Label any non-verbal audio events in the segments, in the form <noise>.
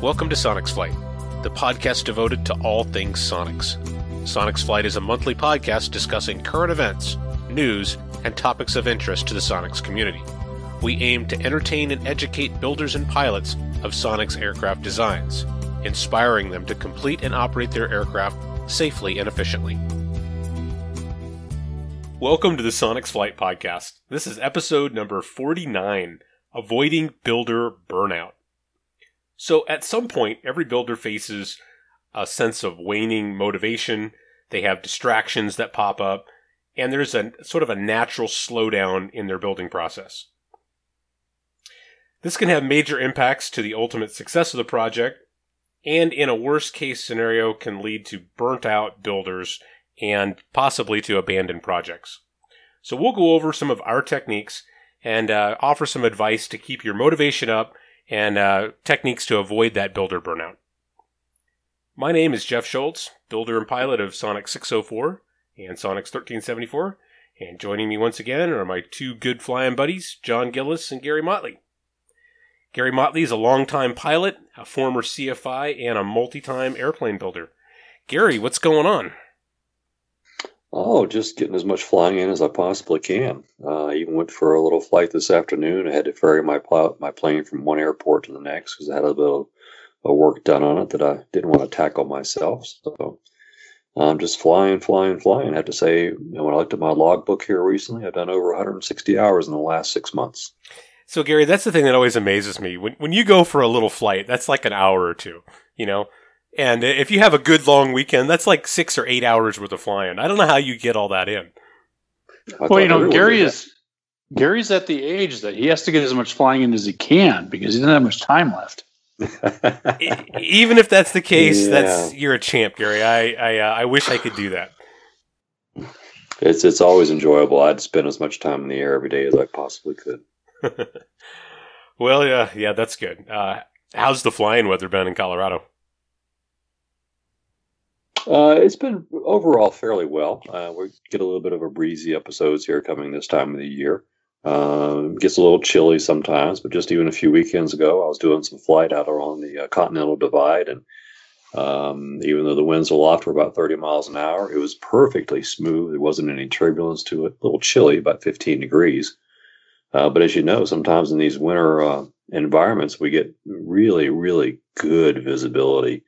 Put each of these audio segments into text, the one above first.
Welcome to Sonex Flight, the podcast devoted to all things Sonics. Sonex Flight is a monthly podcast discussing current events, news, and topics of interest to the Sonex community. We aim to entertain and educate builders and pilots of Sonex aircraft designs, inspiring them to complete and operate their aircraft safely and efficiently. Welcome to the Sonex Flight Podcast. This is episode number 49 Avoiding Builder Burnout. So, at some point, every builder faces a sense of waning motivation. They have distractions that pop up, and there's a sort of a natural slowdown in their building process. This can have major impacts to the ultimate success of the project, and in a worst case scenario, can lead to burnt out builders and possibly to abandoned projects. So, we'll go over some of our techniques and uh, offer some advice to keep your motivation up and uh, techniques to avoid that builder burnout. My name is Jeff Schultz, builder and pilot of Sonex 604 and Sonex 1374, and joining me once again are my two good flying buddies, John Gillis and Gary Motley. Gary Motley is a longtime pilot, a former CFI, and a multi-time airplane builder. Gary, what's going on? Oh, just getting as much flying in as I possibly can. Uh, I even went for a little flight this afternoon. I had to ferry my pl- my plane from one airport to the next because I had a little of work done on it that I didn't want to tackle myself. So I'm just flying, flying, flying. I have to say, you know, when I looked at my logbook here recently, I've done over 160 hours in the last six months. So, Gary, that's the thing that always amazes me. When, when you go for a little flight, that's like an hour or two, you know? And if you have a good long weekend, that's like six or eight hours worth of flying. I don't know how you get all that in. well, you know, Gary is Gary's at the age that he has to get as much flying in as he can because he doesn't have much time left. <laughs> Even if that's the case, yeah. that's you're a champ, Gary. I I, uh, I wish I could do that. It's it's always enjoyable. I'd spend as much time in the air every day as I possibly could. <laughs> <laughs> well, yeah, yeah, that's good. Uh, how's the flying weather been in Colorado? Uh, it's been overall fairly well. Uh, we get a little bit of a breezy episodes here coming this time of the year. Uh, gets a little chilly sometimes, but just even a few weekends ago, I was doing some flight out on the uh, Continental Divide, and um, even though the winds aloft were about 30 miles an hour, it was perfectly smooth. There wasn't any turbulence to it. A little chilly, about 15 degrees. Uh, but as you know, sometimes in these winter uh, environments, we get really, really good visibility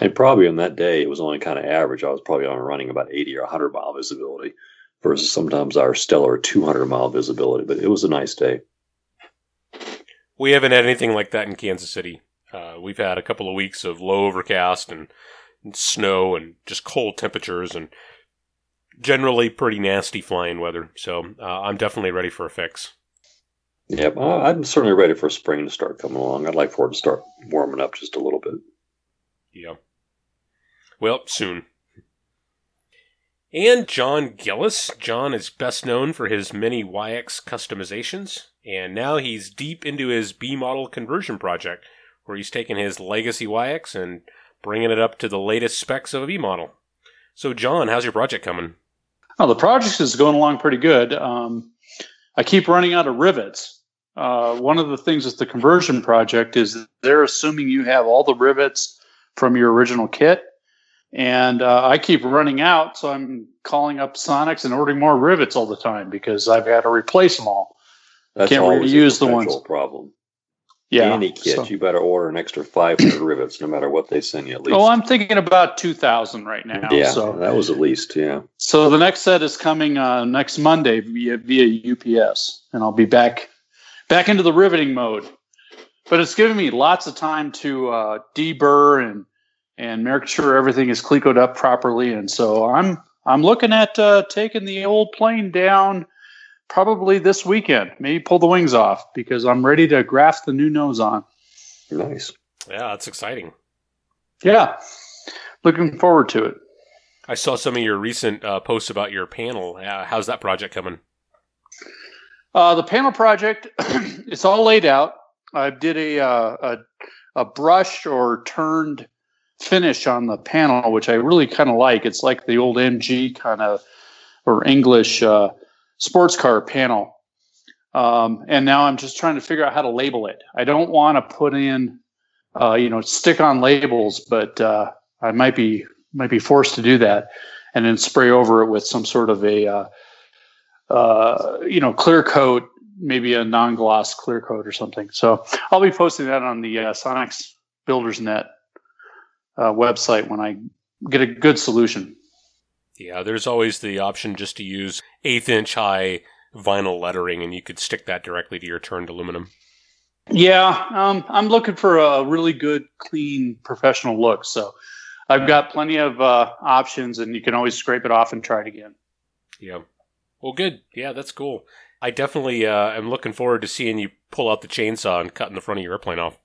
and probably on that day, it was only kind of average. I was probably on running about 80 or 100 mile visibility versus sometimes our stellar 200 mile visibility. But it was a nice day. We haven't had anything like that in Kansas City. Uh, we've had a couple of weeks of low overcast and, and snow and just cold temperatures and generally pretty nasty flying weather. So uh, I'm definitely ready for a fix. Yeah, I'm certainly ready for spring to start coming along. I'd like for it to start warming up just a little bit. Yeah. Well, soon. And John Gillis. John is best known for his many Waiex customizations, and now he's deep into his B model conversion project, where he's taken his legacy Waiex and bringing it up to the latest specs of a B model. So, John, how's your project coming? Oh, the project is going along pretty good. Um, I keep running out of rivets. Uh, one of the things with the conversion project is they're assuming you have all the rivets from your original kit and uh, I keep running out, so I'm calling up Sonex and ordering more rivets all the time because I've got to replace them all. That's Can't reuse the ones. Problem. Yeah, any kit, so. you better order an extra 500 rivets, no matter what they send you. At least. Oh, I'm thinking about 2,000 right now. Yeah, so. that was at least yeah. So the next set is coming uh, next Monday via via UPS, and I'll be back back into the riveting mode. But it's giving me lots of time to uh, deburr and and make sure everything is clecoed up properly. And so I'm I'm looking at uh, taking the old plane down probably this weekend. Maybe pull the wings off because I'm ready to graft the new nose on. Nice. Yeah, that's exciting. Yeah, looking forward to it. I saw some of your recent uh, posts about your panel. Uh, how's that project coming? Uh, the panel project, <clears throat> it's all laid out. I did a, uh, a, a brush or turned finish on the panel, which I really kind of like. It's like the old MG kind of or English uh, sports car panel. Um, and now I'm just trying to figure out how to label it. I don't want to put in uh, you know, stick on labels, but uh, I might be might be forced to do that, and then spray over it with some sort of a uh, uh, you know clear coat, maybe a non-gloss clear coat or something. So I'll be posting that on the uh, Sonex Builders Net uh, website when I get a good solution. Yeah, there's always the option just to use eighth inch high vinyl lettering, and you could stick that directly to your turned aluminum. Yeah, um, I'm looking for a really good, clean, professional look. So I've got plenty of uh, options, and you can always scrape it off and try it again. Yeah. Well, good. Yeah, that's cool. I definitely uh, am looking forward to seeing you pull out the chainsaw and cutting the front of your airplane off.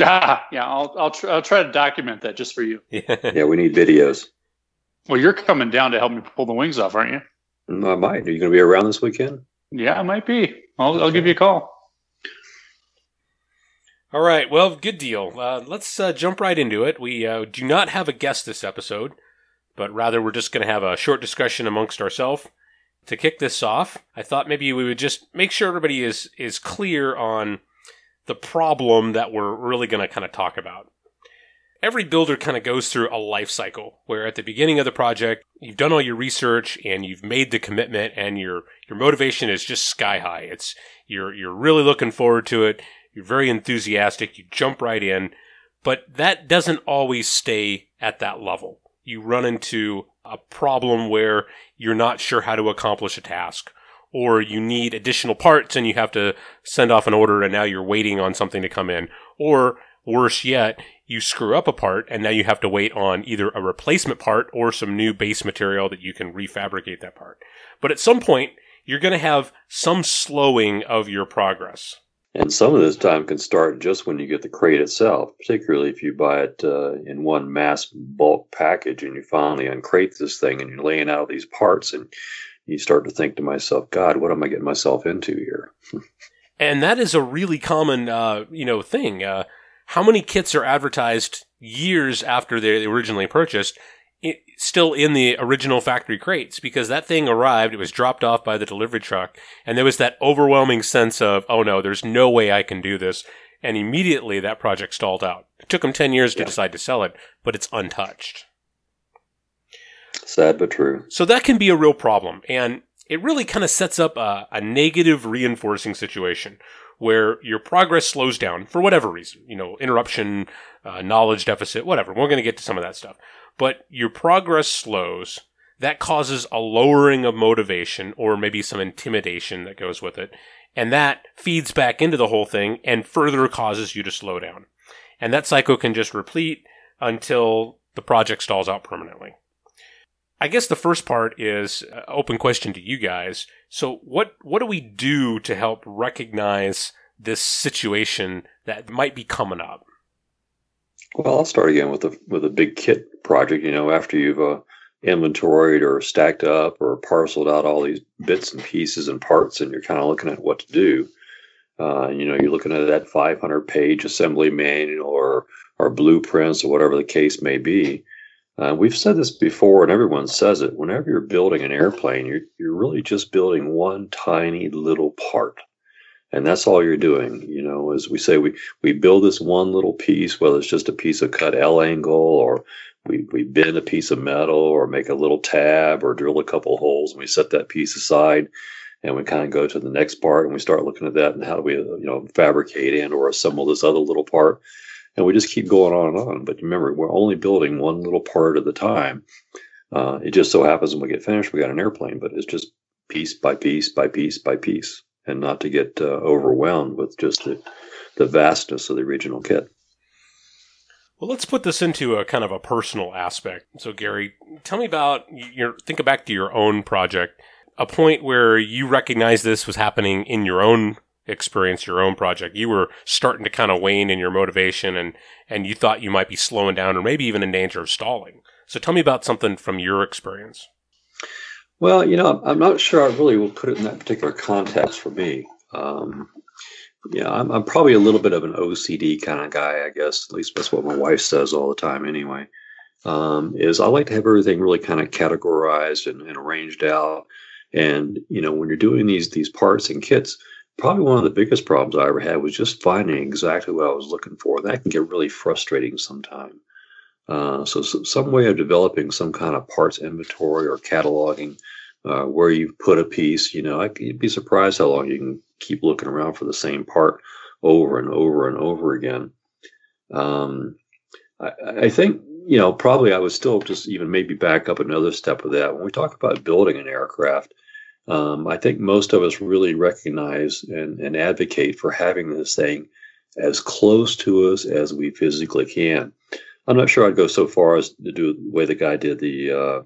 Ah, yeah, I'll I'll, tr- I'll try to document that just for you. yeah, we need videos. Well, you're coming down to help me pull the wings off, aren't you? Mm, I might. Are you going to be around this weekend? Yeah, I might be. I'll, I'll give you a call. All right. Well, good deal. Uh, let's uh, jump right into it. We uh, do not have a guest this episode, but rather we're just going to have a short discussion amongst ourselves. To kick this off, I thought maybe we would just make sure everybody is is clear on the problem that we're really going to kind of talk about. Every builder kind of goes through a life cycle where at the beginning of the project, you've done all your research and you've made the commitment and your your motivation is just sky high. It's you're you're really looking forward to it. You're very enthusiastic. You jump right in, but that doesn't always stay at that level. You run into a problem where you're not sure how to accomplish a task or you need additional parts and you have to send off an order and now you're waiting on something to come in. Or worse yet, you screw up a part and now you have to wait on either a replacement part or some new base material that you can refabricate that part. But at some point, you're going to have some slowing of your progress. And some of this time can start just when you get the crate itself, particularly if you buy it uh, in one mass bulk package and you finally uncrate this thing and you're laying out these parts and you start to think to myself, God, what am I getting myself into here? and that is a really common, uh, you know, thing. Uh, how many kits are advertised years after they originally purchased, it, still in the original factory crates? Because that thing arrived, it was dropped off by the delivery truck, and there was that overwhelming sense of, oh no, there's no way I can do this. And immediately that project stalled out. It took them 10 years to yeah. decide to sell it, but it's untouched. Sad but true. So that can be a real problem. And it really kind of sets up a, a, negative reinforcing situation where your progress slows down for whatever reason, you know, interruption, uh, knowledge deficit, whatever. We're going to get to some of that stuff. But your progress slows. That causes a lowering of motivation or maybe some intimidation that goes with it. And that feeds back into the whole thing and further causes you to slow down. And that cycle can just repeat until the project stalls out permanently. I guess the first part is uh, open question to you guys. So what what do we do to help recognize this situation that might be coming up? Well, I'll start again with a with a big kit project. You know, after you've uh, inventoried or stacked up or parceled out all these bits and pieces and parts, and you're kind of looking at what to do. Uh, you know, you're looking at that 500 page assembly manual or or blueprints or whatever the case may be uh, we've said this before, and everyone says it. Whenever you're building an airplane, you're you're really just building one tiny little part, and that's all you're doing. You know, as we say, we we build this one little piece, whether it's just a piece of cut L angle, or we we bend a piece of metal, or make a little tab, or drill a couple holes, and we set that piece aside, and we kind of go to the next part, and we start looking at that, and how do we you know fabricate and or assemble this other little part and we just keep going on and on. But remember, we're only building one little part at a time. Uh, it just so happens when we get finished, we got an airplane, but it's just piece by piece by piece by piece, and not to get uh, overwhelmed with just the, the vastness of the original kit. Well, let's put this into a kind of a personal aspect. So, Gary, tell me about your think back to your own project, a point where you recognize this was happening in your own experience your own project. You were starting to kind of wane in your motivation and, and you thought you might be slowing down or maybe even in danger of stalling. So tell me about something from your experience. Well, you know, I'm not sure I really will put it in that particular context for me. Um, yeah, I'm, I'm probably a little bit of an OCD kind of guy, I guess. At least that's what my wife says all the time, anyway. Um, is I like to have everything really kind of categorized and, and arranged out. And you know, when you're doing these these parts and kits, probably one of the biggest problems I ever had was just finding exactly what I was looking for. That can get really frustrating sometimes. Uh, so, so, some way of developing some kind of parts inventory or cataloging uh, where you put a piece, you know, I, you'd be surprised how long you can keep looking around for the same part over and over and over again. Um, I, I think, you know, probably I would still just even maybe back up another step of that. When we talk about building an aircraft, um, I think most of us really recognize and, and advocate for having this thing as close to us as we physically can. I'm not sure I'd go so far as to do the way the guy did the uh,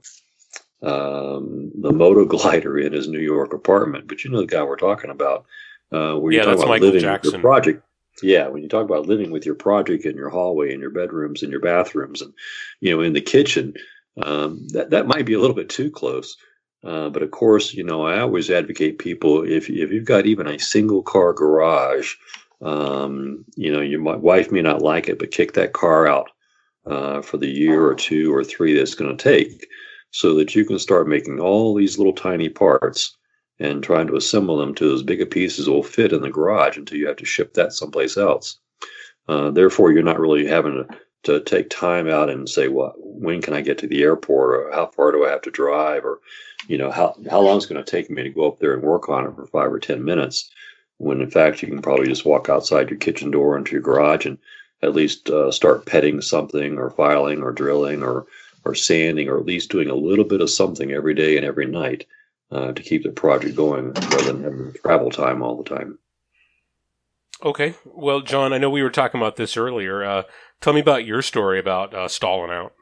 um, the moto glider in his New York apartment, but you know the guy we're talking about. Uh, where yeah, you talk about Michael living Jackson. with your project. Yeah, when you talk about living with your project in your hallway, in your bedrooms, in your bathrooms, and you know in the kitchen, um, that that might be a little bit too close. Uh, but of course, you know, I always advocate people if if you've got even a single car garage, um, you know, your wife may not like it, but kick that car out uh, for the year or two or three that's going to take, so that you can start making all these little tiny parts and trying to assemble them to as big a piece as will fit in the garage until you have to ship that someplace else. Uh, therefore, you're not really having to, to take time out and say, "Well, when can I get to the airport?" or "How far do I have to drive?" or you know how how long is going to take me to go up there and work on it for five or ten minutes when in fact you can probably just walk outside your kitchen door into your garage and at least uh, start petting something or filing or drilling or or sanding or at least doing a little bit of something every day and every night uh, to keep the project going rather than having travel time all the time. Okay. Well, John, I know we were talking about this earlier. Uh, tell me about your story about uh, stalling out.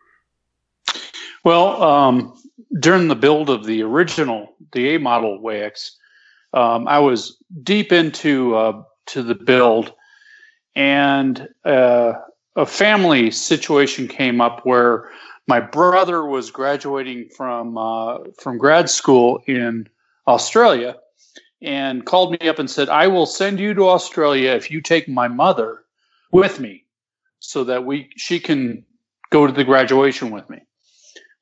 Well, um, during the build of the original, the A model Waiex, um, I was deep into uh, to the build, and uh, a family situation came up where my brother was graduating from uh, from grad school in Australia, and called me up and said, "I will send you to Australia if you take my mother with me, so that we she can go to the graduation with me."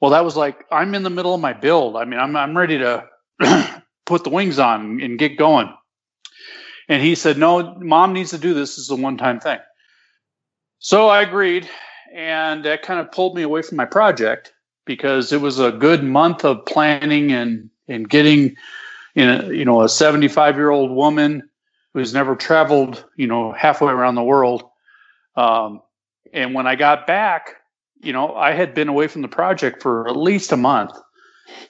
Well, that was like I'm in the middle of my build. I mean, I'm I'm ready to <clears throat> put the wings on and get going. And he said, "No, mom needs to do this. This is a one-time thing." So I agreed, and that kind of pulled me away from my project because it was a good month of planning and and getting in a, you know a 75 year old woman who's never traveled you know halfway around the world um, and when i got back you know i had been away from the project for at least a month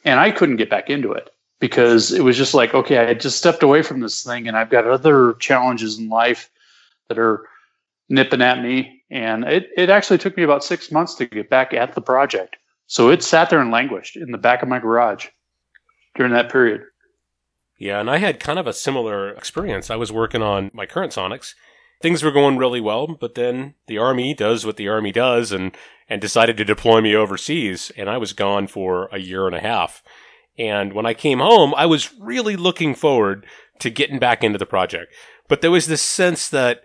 and i couldn't get back into it because it was just like okay i just stepped away from this thing and i've got other challenges in life that are nipping at me and it, it actually took me about six months to get back at the project so it sat there and languished in the back of my garage during that period Yeah, and I had kind of a similar experience. I was working on my current Sonex. Things were going really well, but then the Army does what the Army does and, and decided to deploy me overseas, and I was gone for a year and a half. And when I came home, I was really looking forward to getting back into the project. But there was this sense that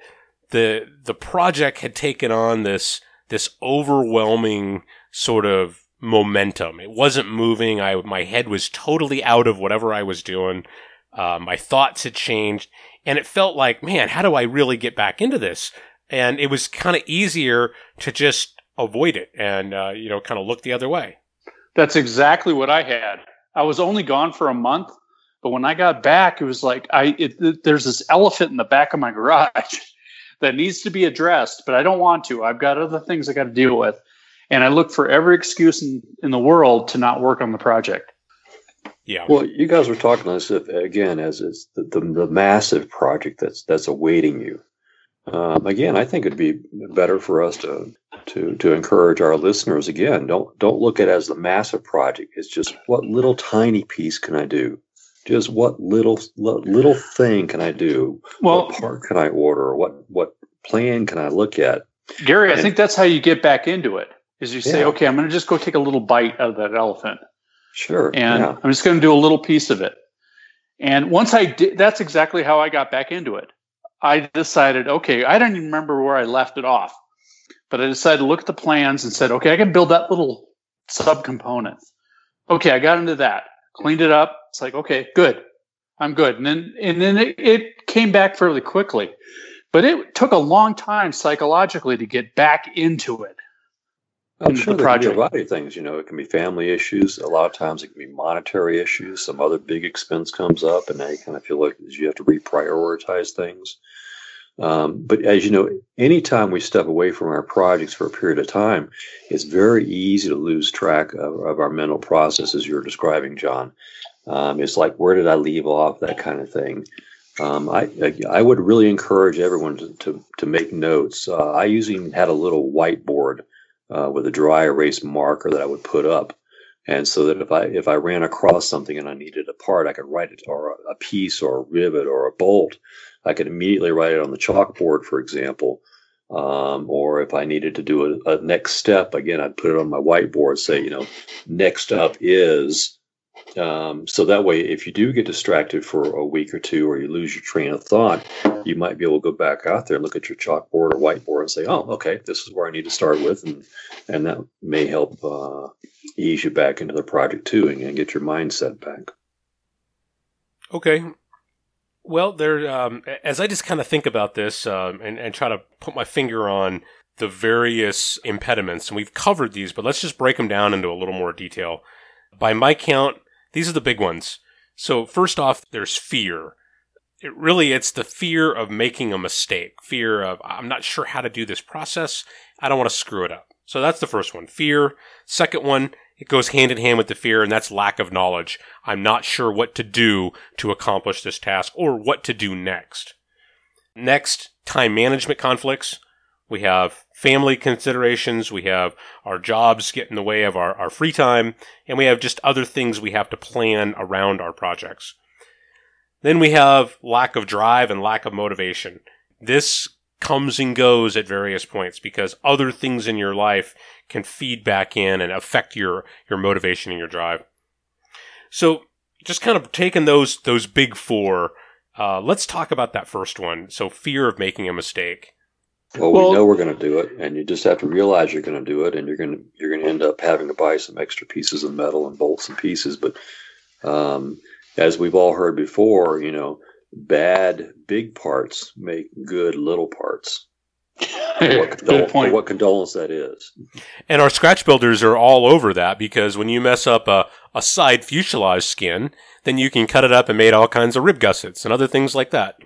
the the project had taken on this this overwhelming sort of momentum. It wasn't moving. I my head was totally out of whatever I was doing. Uh, my thoughts had changed, and it felt like, man, how do I really get back into this? And it was kind of easier to just avoid it and uh, you know kind of look the other way. That's exactly what I had. I was only gone for a month, but when I got back, it was like I it, there's this elephant in the back of my <laughs> garage that needs to be addressed, but I don't want to. I've got other things I got to deal with, and I look for every excuse in, in the world to not work on the project. Yeah. Well, you guys were talking as if again as it's the, the, the massive project that's that's awaiting you. Um, again, I think it'd be better for us to to to encourage our listeners again. Don't don't look at it as the massive project. It's just what little tiny piece can I do? Just what little little thing can I do? Well, what part can I order? What what plan can I look at? Gary, I think that's how you get back into it. Is you say, Yeah. okay, I'm going to just go take a little bite out of that elephant. Sure. and yeah. I'm just going to do a little piece of it. And once I did, that's exactly how I got back into it. I decided, okay, I don't even remember where I left it off, but I decided to look at the plans and said, okay, I can build that little subcomponent. Okay, I got into that, cleaned it up. It's like, okay, good. I'm good. And then and then it, it came back fairly quickly. But it took a long time psychologically to get back into it. I'm sure the be a variety of things. You know, it can be family issues. A lot of times it can be monetary issues. Some other big expense comes up, and now you kind of feel like you have to reprioritize things. Um, but as you know, anytime we step away from our projects for a period of time, it's very easy to lose track of, of our mental processes you're describing, John. Um, it's like, where did I leave off? That kind of thing. Um, I, I would really encourage everyone to, to, to make notes. Uh, I usually had a little whiteboard uh, with a dry erase marker that I would put up. And so that if I if I ran across something and I needed a part, I could write it or a piece or a rivet or a bolt. I could immediately write it on the chalkboard, for example. Um, or if I needed to do a, a, next step, again, I'd put it on my whiteboard, say, you know, next up is. Um, so that way, if you do get distracted for a week or two, or you lose your train of thought, you might be able to go back out there look at your chalkboard or whiteboard and say, "Oh, okay, this is where I need to start with," and and that may help uh, ease you back into the project too, and, and get your mindset back. Okay, well, there. Um, as I just kind of think about this um, and, and try to put my finger on the various impediments, and we've covered these, but let's just break them down into a little more detail. By my count, these are the big ones. So first off, there's fear. It really, it's the fear of making a mistake. Fear of I'm not sure how to do this process. I don't want to screw it up. So that's the first one. Fear. Second one it goes hand in hand with the fear, and that's lack of knowledge. I'm not sure what to do to accomplish this task or what to do next. Next, time management conflicts. We have family considerations. We have our jobs get in the way of our, our free time. And we have just other things we have to plan around our projects. Then we have lack of drive and lack of motivation. This comes and goes at various points because other things in your life can feed back in and affect your your motivation and your drive. So just kind of taking those those big four, uh, let's talk about that first one. So fear of making a mistake. Well, well we know we're going to do it, and you just have to realize you're going to do it, and you're going to you're going to end up having to buy some extra pieces of metal and bolts and pieces. But um, as we've all heard before, you know, bad big parts make good little parts. <laughs> what, condol- point. what condolence that is. And our scratch builders are all over that because when you mess up a, a side fuselage skin, then you can cut it up and make all kinds of rib gussets and other things like that.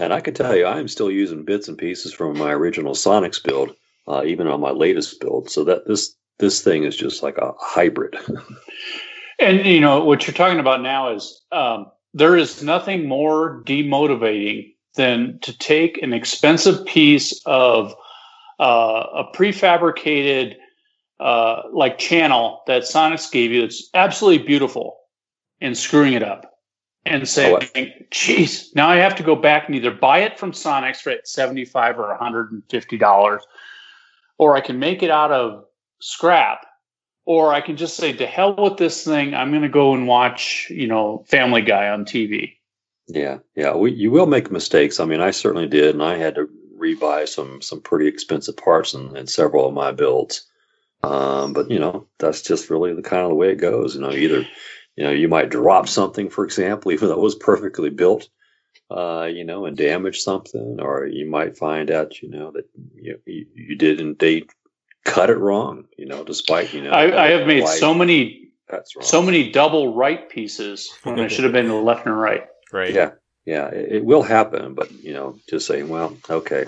And I can tell you, I'm still using bits and pieces from my original Sonex build, uh, even on my latest build. So that this this thing is just like a hybrid. <laughs> and you know what you're talking about now is um, there is nothing more demotivating than to take an expensive piece of uh, a prefabricated uh, like channel that Sonex gave you that's absolutely beautiful and screwing it up and saying, geez, now I have to go back and either buy it from Sonex for 75 or $150, or I can make it out of scrap or I can just say to hell with this thing. I'm going to go and watch, you know, Family Guy on TV. Yeah, yeah. We, you will make mistakes. I mean, I certainly did, and I had to rebuy some some pretty expensive parts in, in several of my builds. Um, but you know, that's just really the kind of the way it goes. You know, either you know you might drop something, for example, <laughs> even though it was perfectly built, uh, you know, and damage something, or you might find out, you know, that you, you, you did indeed cut it wrong, you know, despite, you know. I, I have made so many, so many double right pieces when it should have been the left and right. Right. Yeah. Yeah. It, it will happen, but, you know, just saying, well, okay.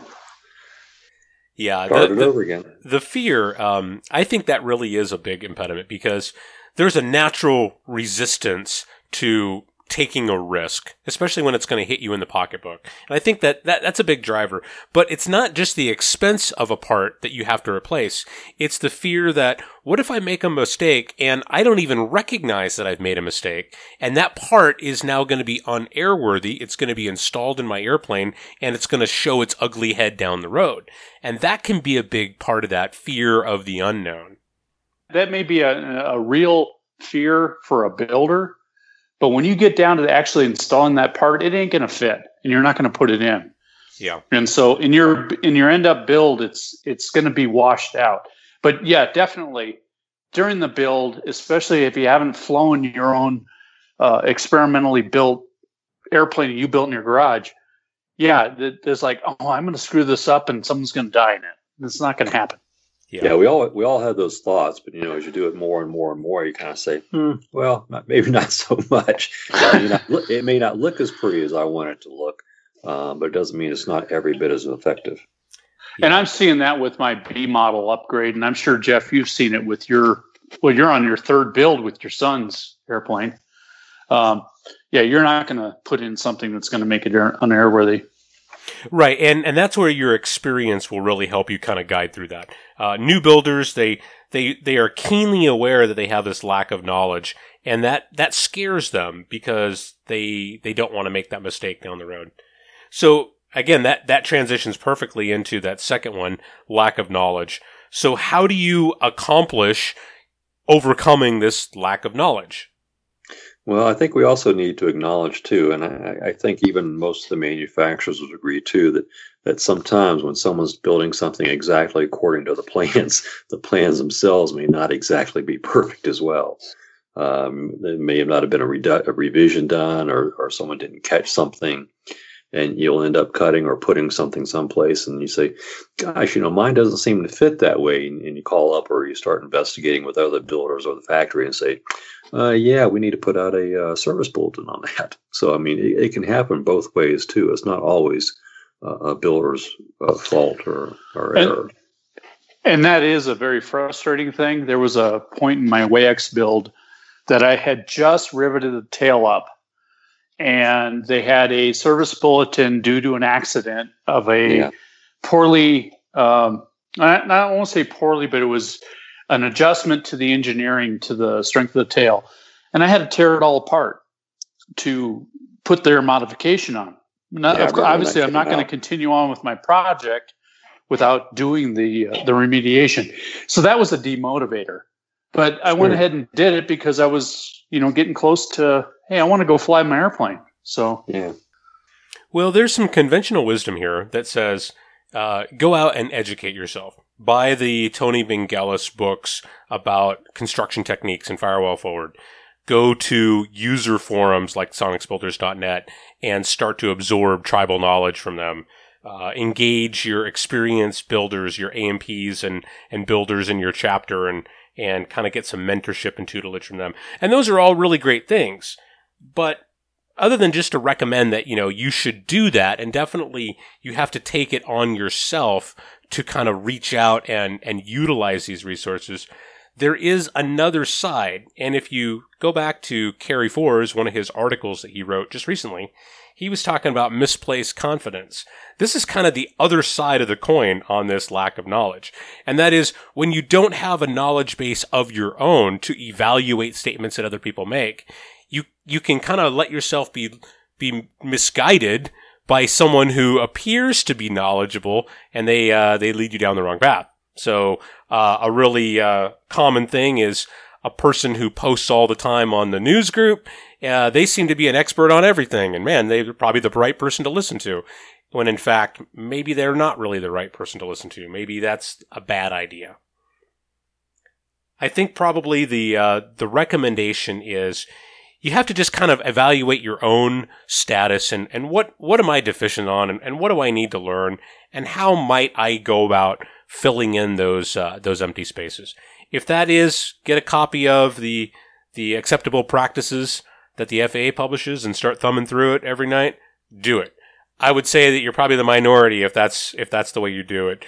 Yeah. Start the, it over again. The fear, um, I think that really is a big impediment because there's a natural resistance to taking a risk, especially when it's going to hit you in the pocketbook. And I think that, that that's a big driver. But it's not just the expense of a part that you have to replace. It's the fear that what if I make a mistake and I don't even recognize that I've made a mistake and that part is now going to be unairworthy. It's going to be installed in my airplane and it's going to show its ugly head down the road. And that can be a big part of that fear of the unknown. That may be a, a real fear for a builder but when you get down to actually installing that part, it ain't going to fit, and you're not going to put it in. Yeah. And so in your in your end up build, it's it's going to be washed out. But yeah, definitely during the build, especially if you haven't flown your own uh, experimentally built airplane you built in your garage, yeah, there's like, oh, I'm going to screw this up and someone's going to die in it. It's not going to happen. Yeah. yeah. we all we all have those thoughts, but you know, as you do it more and more and more, you kind of say, hmm, well, not, maybe <laughs> not so much. It may, not look, it may not look as pretty as I want it to look, um, but it doesn't mean it's not every bit as effective. And I'm seeing that with my B model upgrade, and I'm sure Jeff, you've seen it with your well, you're on your third build with your son's airplane. Um, yeah, you're not going to put in something that's going to make it unairworthy. Right, and and that's where your experience will really help you kind of guide through that. Uh, new builders, they they they are keenly aware that they have this lack of knowledge, and that that scares them because they they don't want to make that mistake down the road. So again, that that transitions perfectly into that second one, lack of knowledge. So how do you accomplish overcoming this lack of knowledge? Well, I think we also need to acknowledge too, and I, I, think even most of the manufacturers would agree too that that sometimes when someone's building something exactly according to the plans, <laughs> the plans themselves may not exactly be perfect as well. Um, there may have not have been a, redu- a revision done, or or someone didn't catch something, and you'll end up cutting or putting something someplace and you say gosh you know mine doesn't seem to fit that way and, and you call up or you start investigating with other builders or the factory and say uh, yeah we need to put out a uh, service bulletin on that. So i mean it, it, can happen both ways too. It's not always uh, a builder's uh, fault or, or and, error. and that is a very frustrating thing. There was a point in my Waiex build that i had just riveted the tail up and they had a service bulletin due to an accident of a yeah. poorly um, I, I won't say poorly but it was an adjustment to the engineering to the strength of the tail and i had to tear it all apart to put their modification on not, yeah, obviously i'm not going to continue on with my project without doing the uh, the remediation so that was a demotivator but i sure. went ahead and did it because i was you know getting close to hey, I want to go fly my airplane. So yeah. Well, there's some conventional wisdom here that says uh, go out and educate yourself. Buy the Tony Bingelis books about construction techniques and firewall forward. Go to user forums like sonexbuilders.net and start to absorb tribal knowledge from them. Uh, engage your experienced builders, your AMPs and, and builders in your chapter and, and kind of get some mentorship and tutelage from them. And those are all really great things. But other than just to recommend that, you know, you should do that and definitely you have to take it on yourself to kind of reach out and, and utilize these resources. There is another side. And if you go back to Kerry Forrs, one of his articles that he wrote just recently, he was talking about misplaced confidence. This is kind of the other side of the coin on this lack of knowledge. And that is when you don't have a knowledge base of your own to evaluate statements that other people make, you you can kind of let yourself be be misguided by someone who appears to be knowledgeable and they uh, they lead you down the wrong path. So uh, a really uh, common thing is a person who posts all the time on the news group. Uh, they seem to be an expert on everything, and man, they're probably the right person to listen to. When in fact, maybe they're not really the right person to listen to. Maybe that's a bad idea. I think probably the uh, the recommendation is you have to just kind of evaluate your own status and, and what, what am I deficient on and, and what do I need to learn and how might I go about filling in those, uh, those empty spaces. If that is, get a copy of the, the acceptable practices that the FAA publishes and start thumbing through it every night, do it. I would say that you're probably the minority if that's, if that's the way you do it.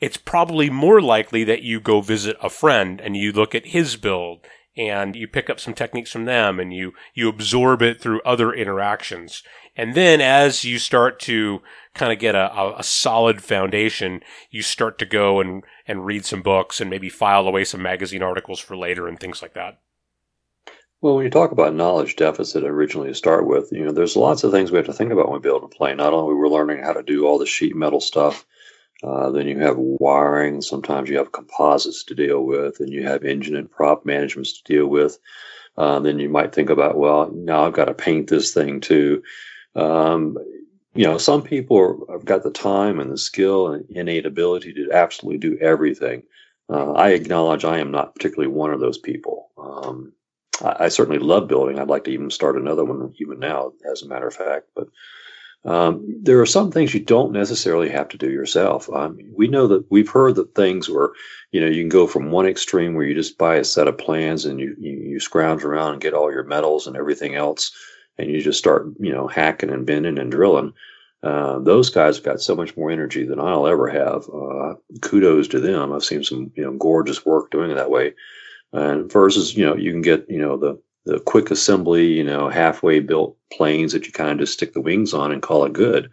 It's probably more likely that you go visit a friend and you look at his build and you pick up some techniques from them and you, you absorb it through other interactions. And then as you start to kind of get a, a, solid foundation, you start to go and, and read some books and maybe file away some magazine articles for later and things like that. Well, when you talk about knowledge deficit originally to start with, you know, there's lots of things we have to think about when we build a plane. Not only we're learning how to do all the sheet metal stuff, uh, then you have wiring. Sometimes you have composites to deal with, and you have engine and prop managements to deal with. Uh, then you might think about, well, now I've got to paint this thing too. Um, you know, some people have got the time and the skill and innate ability to absolutely do everything. Uh, I acknowledge I am not particularly one of those people. Um, I, I, certainly love building. I'd like to even start another one even now, as a matter of fact. But um, there are some things you don't necessarily have to do yourself. Um, we know that we've heard that things where you know you can go from one extreme where you just buy a set of plans and you, you, you scrounge around and get all your metals and everything else, and you just start you know hacking and bending and drilling. Uh, those guys have got so much more energy than I'll ever have. Uh, kudos to them. I've seen some you know gorgeous work doing it that way. And versus you know you can get you know the the quick assembly, you know, halfway built planes that you kind of just stick the wings on and call it good.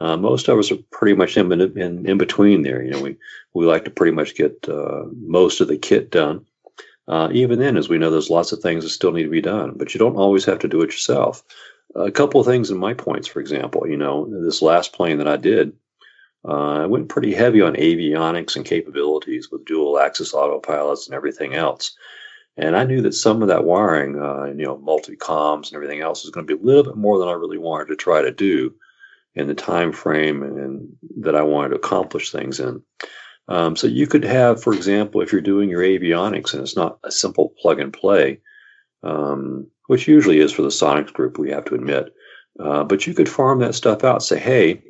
Uh, most of us are pretty much in, in, in between there. You know, we, we like to pretty much get uh, most of the kit done. Uh, even then, as we know, there's lots of things that still need to be done, but you don't always have to do it yourself. A couple of things in my points, for example, you know, this last plane that I did, uh, I went pretty heavy on avionics and capabilities with dual axis autopilots and everything else. And I knew that some of that wiring, uh, you know, multi comms and everything else, was going to be a little bit more than I really wanted to try to do in the time frame and that I wanted to accomplish things in. Um, so you could have, for example, if you're doing your avionics and it's not a simple plug and play, um, which usually is for the Sonex group, we have to admit. Uh, but you could farm that stuff out. Say, hey,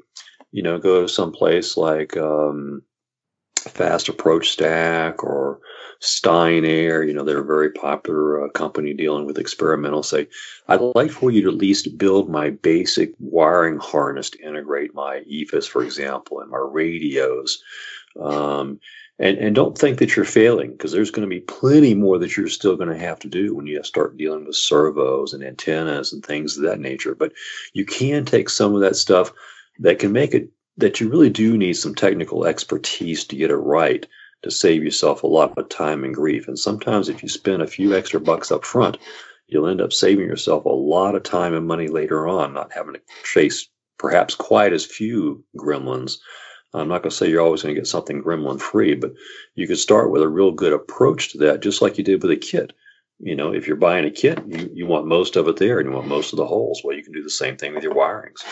you know, go to some place like um, Fast Approach Stack or Stein Air, you know, they're a very popular uh, company dealing with experimental. Say, I'd like for you to at least build my basic wiring harness to integrate my EFIS, for example, and my radios. Um, and, and don't think that you're failing because there's going to be plenty more that you're still going to have to do when you start dealing with servos and antennas and things of that nature. But you can take some of that stuff that can make it that you really do need some technical expertise to get it right to save yourself a lot of time and grief. And sometimes if you spend a few extra bucks up front, you'll end up saving yourself a lot of time and money later on, not having to chase perhaps quite as few gremlins. I'm not going to say you're always going to get something gremlin free, but you could start with a real good approach to that, just like you did with a kit. You know, if you're buying a kit, you, you want most of it there and you want most of the holes. Well, you can do the same thing with your wirings.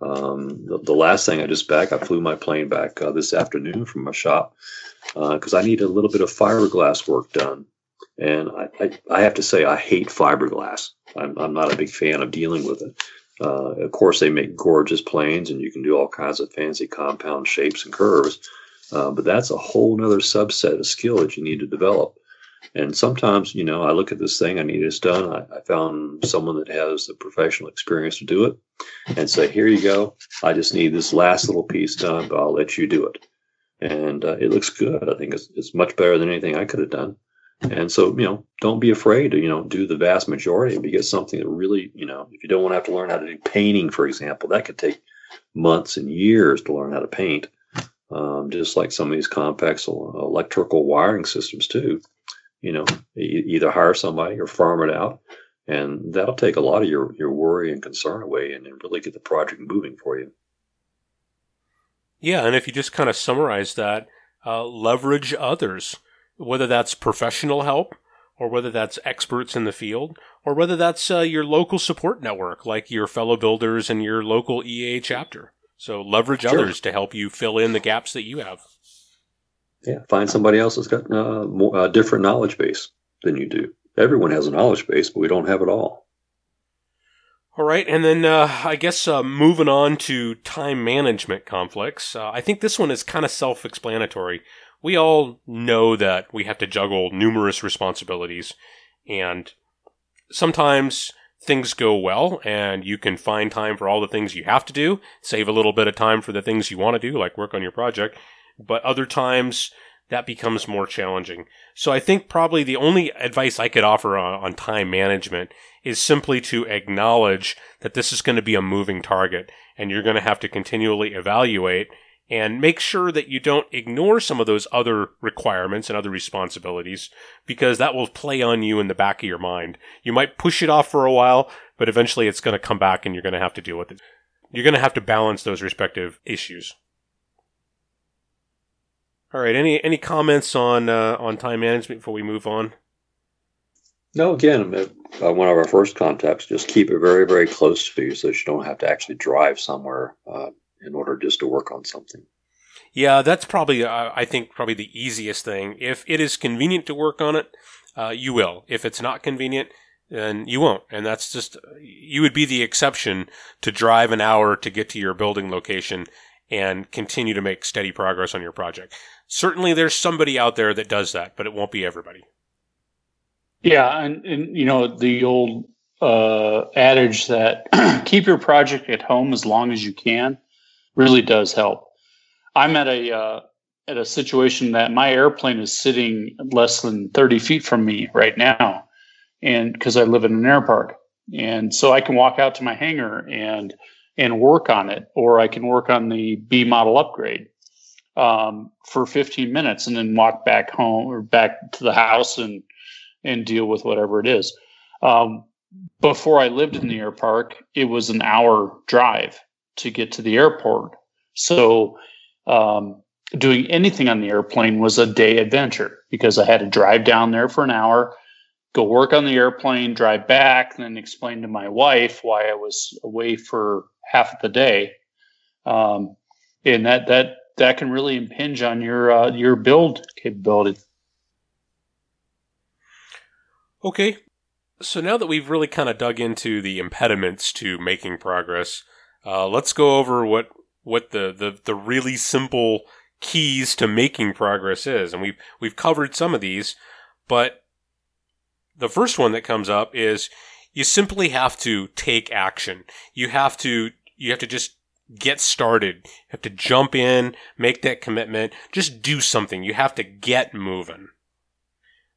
Um, the, the, last thing I just back, I flew my plane back uh, this afternoon from my shop because uh, I need a little bit of fiberglass work done. And I, I, I, have to say, I hate fiberglass. I'm, I'm not a big fan of dealing with it. Uh, of course, they make gorgeous planes, and you can do all kinds of fancy compound shapes and curves. Uh, but that's a whole other subset of skill that you need to develop. And sometimes, you know, I look at this thing, I need this done. I, I, found someone that has the professional experience to do it and say, here you go. I just need this last little piece done, but I'll let you do it. And uh, it looks good. I think it's, it's much better than anything I could have done. And so, you know, don't be afraid to, you know, do the vast majority. You get something that really, you know, if you don't want to have to learn how to do painting, for example, that could take months and years to learn how to paint. Um, just like some of these complex electrical wiring systems too you know, either hire somebody or farm it out. And that'll take a lot of your, your worry and concern away and really get the project moving for you. Yeah, and if you just kind of summarize that, uh, leverage others, whether that's professional help or whether that's experts in the field or whether that's uh, your local support network like your fellow builders and your local EA chapter. So leverage sure. others to help you fill in the gaps that you have. Yeah, find somebody else that's got uh, more, a different knowledge base than you do. Everyone has a knowledge base, but we don't have it all. All right, and then uh, I guess uh, moving on to time management conflicts. Uh, I think this one is kind of self explanatory. We all know that we have to juggle numerous responsibilities, and sometimes things go well and you can find time for all the things you have to do, save a little bit of time for the things you want to do, like work on your project but other times that becomes more challenging. So I think probably the only advice I could offer on, on, time management is simply to acknowledge that this is going to be a moving target and you're going to have to continually evaluate and make sure that you don't ignore some of those other requirements and other responsibilities because that will play on you in the back of your mind. You might push it off for a while, but eventually it's going to come back and you're going to have to deal with it. You're going to have to balance those respective issues. All right. Any any comments on uh, on time management before we move on? No. Again, uh, one of our first contacts. Just keep it very very close to you, so that you don't have to actually drive somewhere uh, in order just to work on something. Yeah, that's probably uh, I think probably the easiest thing. If it is convenient to work on it, uh, you will. If it's not convenient, then you won't. And that's just, you would be the exception to drive an hour to get to your building location and continue to make steady progress on your project. Certainly there's somebody out there that does that, but it won't be everybody. Yeah, and, and you know the old uh, adage that <clears throat> keep your project at home as long as you can really does help. I'm at a uh, at a situation that my airplane is sitting less than 30 feet from me right now, and because I live in an air park, and so I can walk out to my hangar and and work on it, or I can work on the B model upgrade um, for 15 minutes, and then walk back home or back to the house and and deal with whatever it is. Um, before I lived in the air park, it was an hour drive to get to the airport. So um, doing anything on the airplane was a day adventure because I had to drive down there for an hour, go work on the airplane, drive back, then explain to my wife why I was away for half of the day. Um, and that that that can really impinge on your uh, your build capability. Okay. So now that we've really kind of dug into the impediments to making progress, uh, let's go over what what the, the, the really simple keys to making progress is. And we've we've covered some of these, but the first one that comes up is you simply have to take action. You have to you have to just get started. You have to jump in, make that commitment, just do something. You have to get moving.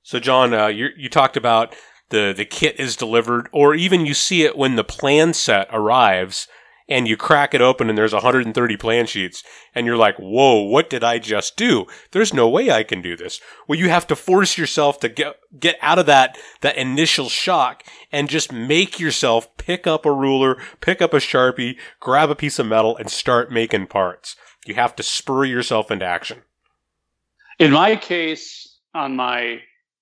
So, John, uh, you you talked about the the kit is delivered, or even you see it when the plan set arrives, and you crack it open and there's 130 plan sheets, and you're like, "Whoa, what did I just do? There's no way I can do this." Well, you have to force yourself to get get out of that that initial shock and just make yourself pick up a ruler, pick up a sharpie, grab a piece of metal, and start making parts. You have to spur yourself into action. In my case, on my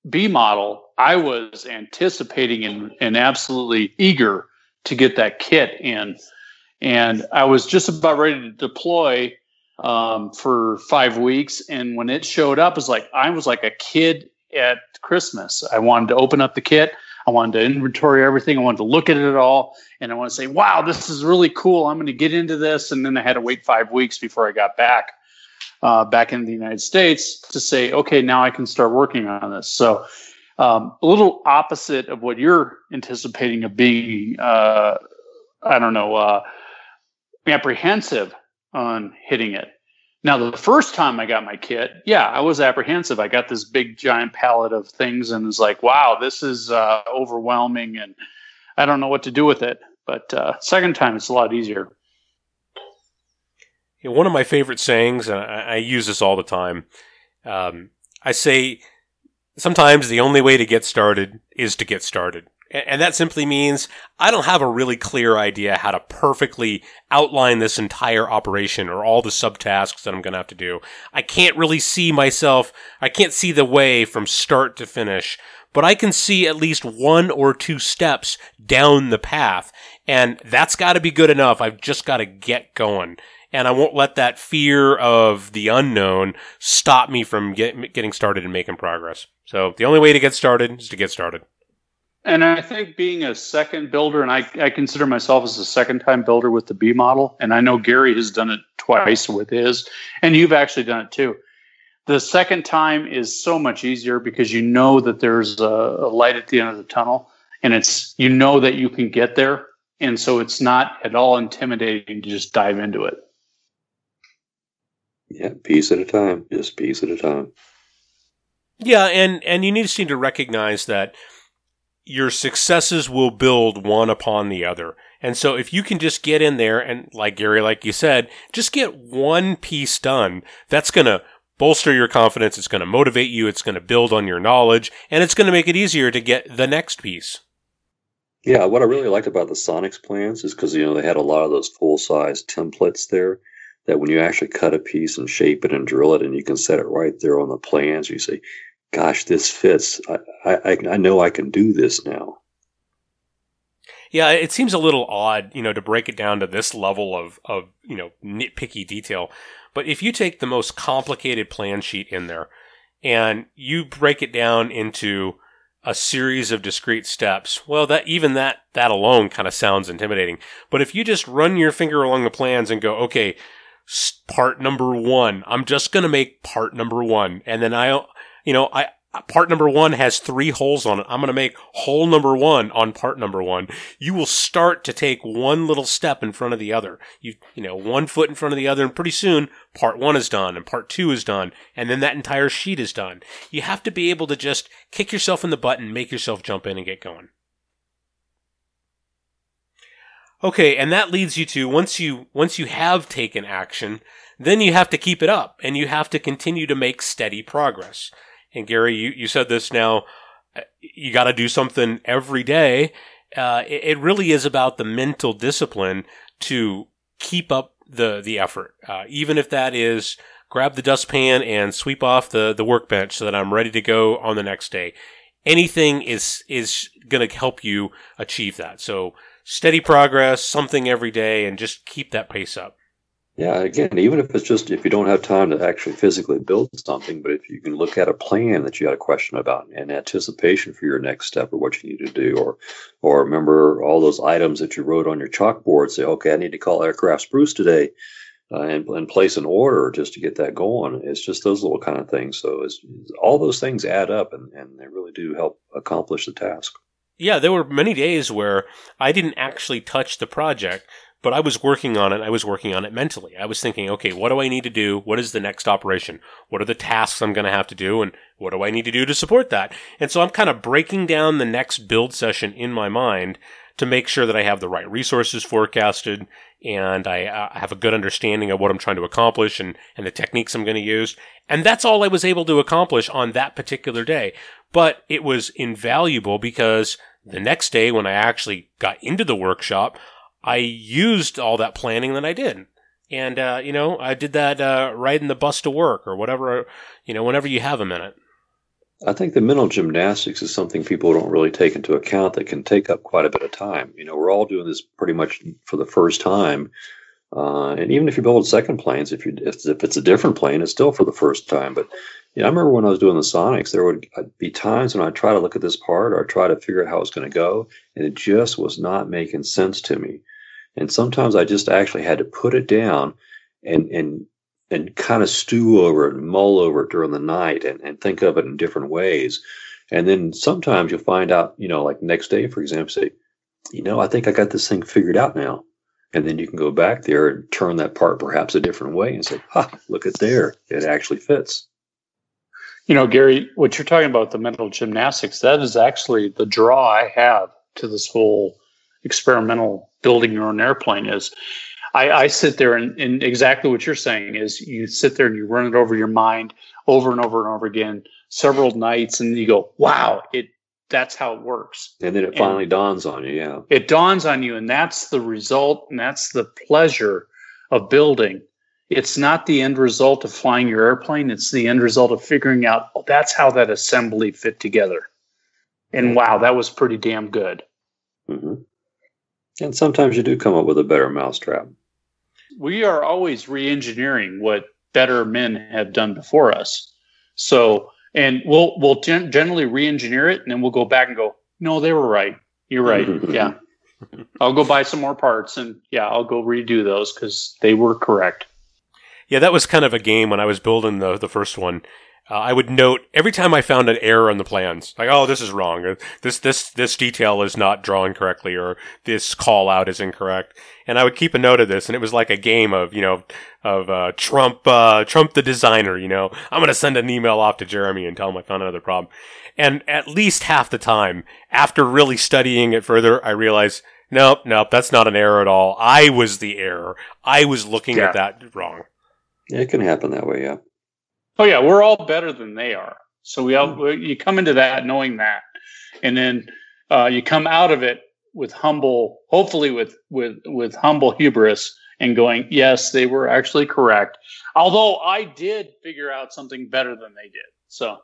B model, I was anticipating and, and absolutely eager to get that kit in. And I was just about ready to deploy um, for five weeks. And when it showed up, it was like I was like a kid at Christmas. I wanted to open up the kit. I wanted to inventory everything. I wanted to look at it all. And I want to say, wow, this is really cool. I'm going to get into this. And then I had to wait five weeks before I got back uh, back in the United States to say, okay, now I can start working on this. So um, a little opposite of what you're anticipating of being, uh, I don't know, uh, apprehensive on hitting it. Now, the first time I got my kit, yeah, I was apprehensive. I got this big giant pallet of things and was like, wow, this is uh, overwhelming and I don't know what to do with it. But uh, second time, it's a lot easier. One of my favorite sayings, and I, I use this all the time. Um, I say sometimes the only way to get started is to get started. And that simply means I don't have a really clear idea how to perfectly outline this entire operation or all the subtasks that I'm going to have to do. I can't really see myself, I can't see the way from start to finish, but I can see at least one or two steps down the path. And that's got to be good enough. I've just got to get going and I won't let that fear of the unknown stop me from get, getting started and making progress. So the only way to get started is to get started. And I think being a second builder, and I, I consider myself as a second time builder with the B model, and I know Gary has done it twice with his, and you've actually done it too. The second time is so much easier because you know that there's a, a light at the end of the tunnel, and it's you know that you can get there, and so it's not at all intimidating to just dive into it. Yeah, piece at a time, just piece at a time. Yeah, and and you need to seem to recognize that your successes will build one upon the other. And so if you can just get in there and like Gary like you said, just get one piece done, that's going to bolster your confidence, it's going to motivate you, it's going to build on your knowledge, and it's going to make it easier to get the next piece. Yeah, what I really liked about the Sonex plans is because you know they had a lot of those full size templates there that when you actually cut a piece and shape it and drill it and you can set it right there on the plans, you say, gosh, this fits. I, I, I know I can do this now. Yeah, it seems a little odd, you know, to break it down to this level of, of, you know, nitpicky detail. But if you take the most complicated plan sheet in there and you break it down into a series of discrete steps, well, that even that that alone kind of sounds intimidating. But if you just run your finger along the plans and go, okay, part number one, I'm just going to make part number one, and then I, you know, I part number one has three holes on it. I'm going to make hole number one on part number one. You will start to take one little step in front of the other. You, you know, one foot in front of the other, and pretty soon part one is done and part two is done, and then that entire sheet is done. You have to be able to just kick yourself in the butt and make yourself jump in and get going. Okay, and that leads you to once you once you have taken action, then you have to keep it up and you have to continue to make steady progress. And Gary, you, you said this now, uh, you got to do something every day. Uh, it, it, really is about the mental discipline to keep up the, the effort. Uh, even if that is grab the dustpan and sweep off the, the workbench so that I'm ready to go on the next day. Anything is, is going to help you achieve that. So steady progress, something every day, and just keep that pace up. Yeah, again, even if it's just if you don't have time to actually physically build something, but if you can look at a plan that you had a question about and anticipation for your next step or what you need to do, or or remember all those items that you wrote on your chalkboard, say, okay, I need to call aircraft spruce today. Uh, and, and place an order just to get that going. It's just those little kind of things. So it's, all those things add up and, and they really do help accomplish the task. Yeah, there were many days where I didn't actually touch the project, but I was working on it. I was working on it mentally. I was thinking, okay, what do I need to do? What is the next operation? What are the tasks I'm going to have to do? And what do I need to do to support that? And so I'm kind of breaking down the next build session in my mind to make sure that I have the right resources forecasted and I uh, have a good understanding of what I'm trying to accomplish and, and the techniques I'm going to use. And that's all I was able to accomplish on that particular day. But it was invaluable because the next day when I actually got into the workshop, I used all that planning that I did. And, uh, you know, I did that uh, riding the bus to work or whatever, you know, whenever you have a minute. I think the mental gymnastics is something people don't really take into account that can take up quite a bit of time. You know, we're all doing this pretty much for the first time. Uh, and even if you build second planes, if you if, if it's a different plane, it's still for the first time. But yeah, I remember when I was doing the Sonex, there would be times when I'd try to look at this part or I'd try to figure out how it's going to go, and it just was not making sense to me. And sometimes I just actually had to put it down and and and kind of stew over it and mull over it during the night and, and think of it in different ways. And then sometimes you'll find out, you know, like next day, for example, say, you know, I think I got this thing figured out now. And then you can go back there and turn that part perhaps a different way and say, ha, look at there. It actually fits. You know, Gary, what you're talking about, the mental gymnastics, that is actually the draw I have to this whole experimental building your own airplane is I, I sit there and, and, exactly what you're saying is you sit there and you run it over your mind over and over and over again several nights and you go wow it that's how it works. And then it finally and dawns on you yeah. it dawns on you and that's the result and that's the pleasure of building. It's not the end result of flying your airplane it's the end result of figuring out oh, that's how that assembly fit together. And wow that was pretty damn good. Mm-hmm. And sometimes you do come up with a better mousetrap. We are always re engineering what better men have done before us. So, and we'll, we'll gen- generally re engineer it and then we'll go back and go, no, they were right. You're right. <laughs> yeah. I'll go buy some more parts and yeah, I'll go redo those because they were correct. Yeah, that was kind of a game when I was building the the first one. Uh, I would note every time I found an error in the plans, like, oh, this is wrong, or this this this detail is not drawn correctly, or this call out is incorrect, and I would keep a note of this, and it was like a game of you know of uh, Trump uh, Trump the designer. You know, I'm gonna send an email off to Jeremy and tell him I found another problem, and at least half the time, after really studying it further, I realized. Nope, nope, that's not an error at all. I was the error. I was looking yeah. at that wrong. It can happen that way, yeah. Oh yeah, we're all better than they are. So we all hmm. you come into that knowing that, and then uh, you come out of it with humble, hopefully with with with humble hubris and going, yes, they were actually correct. Although I did figure out something better than they did. So.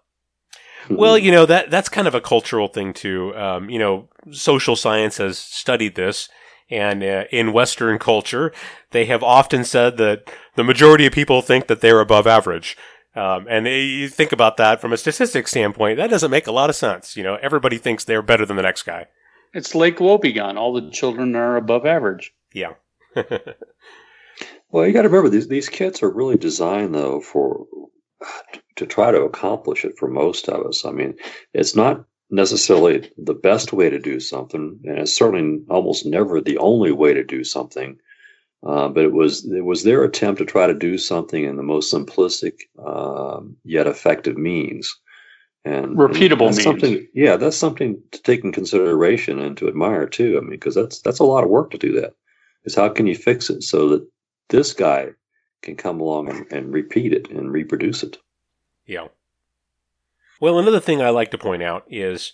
Well, you know that that's kind of a cultural thing too. Um, you know, social science has studied this, and uh, in Western culture, they have often said that the majority of people think that they're above average. Um, and you think about that from a statistics standpoint, that doesn't make a lot of sense. You know, everybody thinks they're better than the next guy. It's Lake Wobegon. All the children are above average. Yeah. <laughs> well, you got to remember these these kits are really designed though for to try to accomplish it for most of us. I mean, it's not necessarily the best way to do something, and it's certainly almost never the only way to do something. Uh, but it was it was their attempt to try to do something in the most simplistic um, yet effective means, and repeatable and means. Something, yeah, that's something to take in consideration and to admire too. I mean, because that's that's a lot of work to do that. Is how can you fix it so that this guy can come along and, and repeat it and reproduce it? Yeah. Well, another thing I like to point out is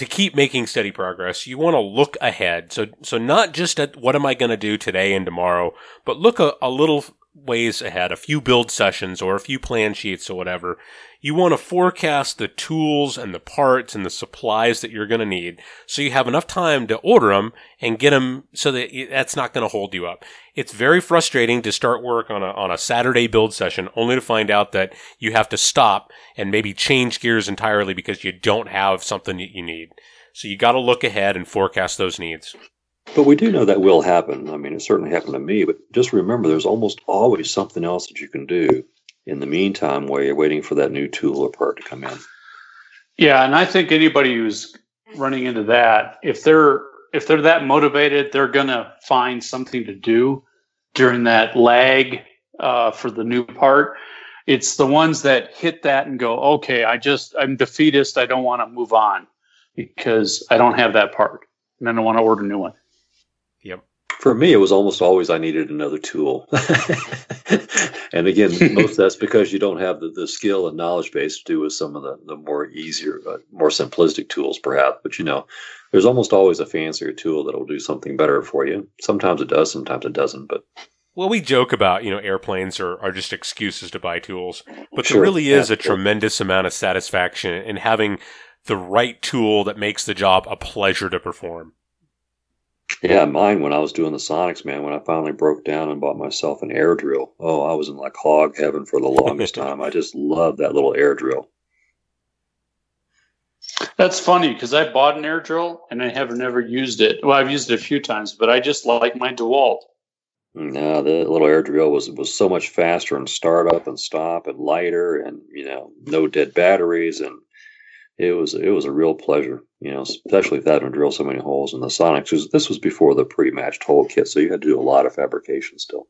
to keep making steady progress, you want to look ahead. So, so not just at what am I going to do today and tomorrow, but look a, a little ways ahead, a few build sessions or a few plan sheets or whatever. You want to forecast the tools and the parts and the supplies that you're going to need so you have enough time to order them and get them so that that's not going to hold you up. It's very frustrating to start work on a, on a Saturday build session only to find out that you have to stop and maybe change gears entirely because you don't have something that you need. So you got to look ahead and forecast those needs. But we do know that will happen. I mean, it certainly happened to me. But just remember, there's almost always something else that you can do in the meantime while you're waiting for that new tool or part to come in. Yeah, and I think anybody who's running into that, if they're if they're that motivated, they're gonna find something to do during that lag uh, for the new part. It's the ones that hit that and go, okay, I just I'm defeatist. I don't want to move on because I don't have that part, and I don't want to order a new one. Yep. For me, it was almost always I needed another tool. <laughs> and again, most that's because you don't have the, the skill and knowledge base to do with some of the, the more easier, uh, more simplistic tools, perhaps. But you know, there's almost always a fancier tool that will do something better for you. Sometimes it does, sometimes it doesn't. But well, we joke about, you know, airplanes are, are just excuses to buy tools, but Sure, there really is yeah, a tremendous amount of satisfaction in having the right tool that makes the job a pleasure to perform. Yeah, mine when I was doing the Sonex, man, when I finally broke down and bought myself an air drill, oh, I was in like hog heaven for the longest <laughs> time. I just loved that little air drill. That's funny because I bought an air drill and I have never used it. Well, I've used it a few times, but I just like my DeWalt. Mm, no, the little air drill was was so much faster and start up and stop and lighter and you know no dead batteries and it was it was a real pleasure. You know, especially if that to drill so many holes in the Sonex. This was before the pre-matched hole kit, so you had to do a lot of fabrication still.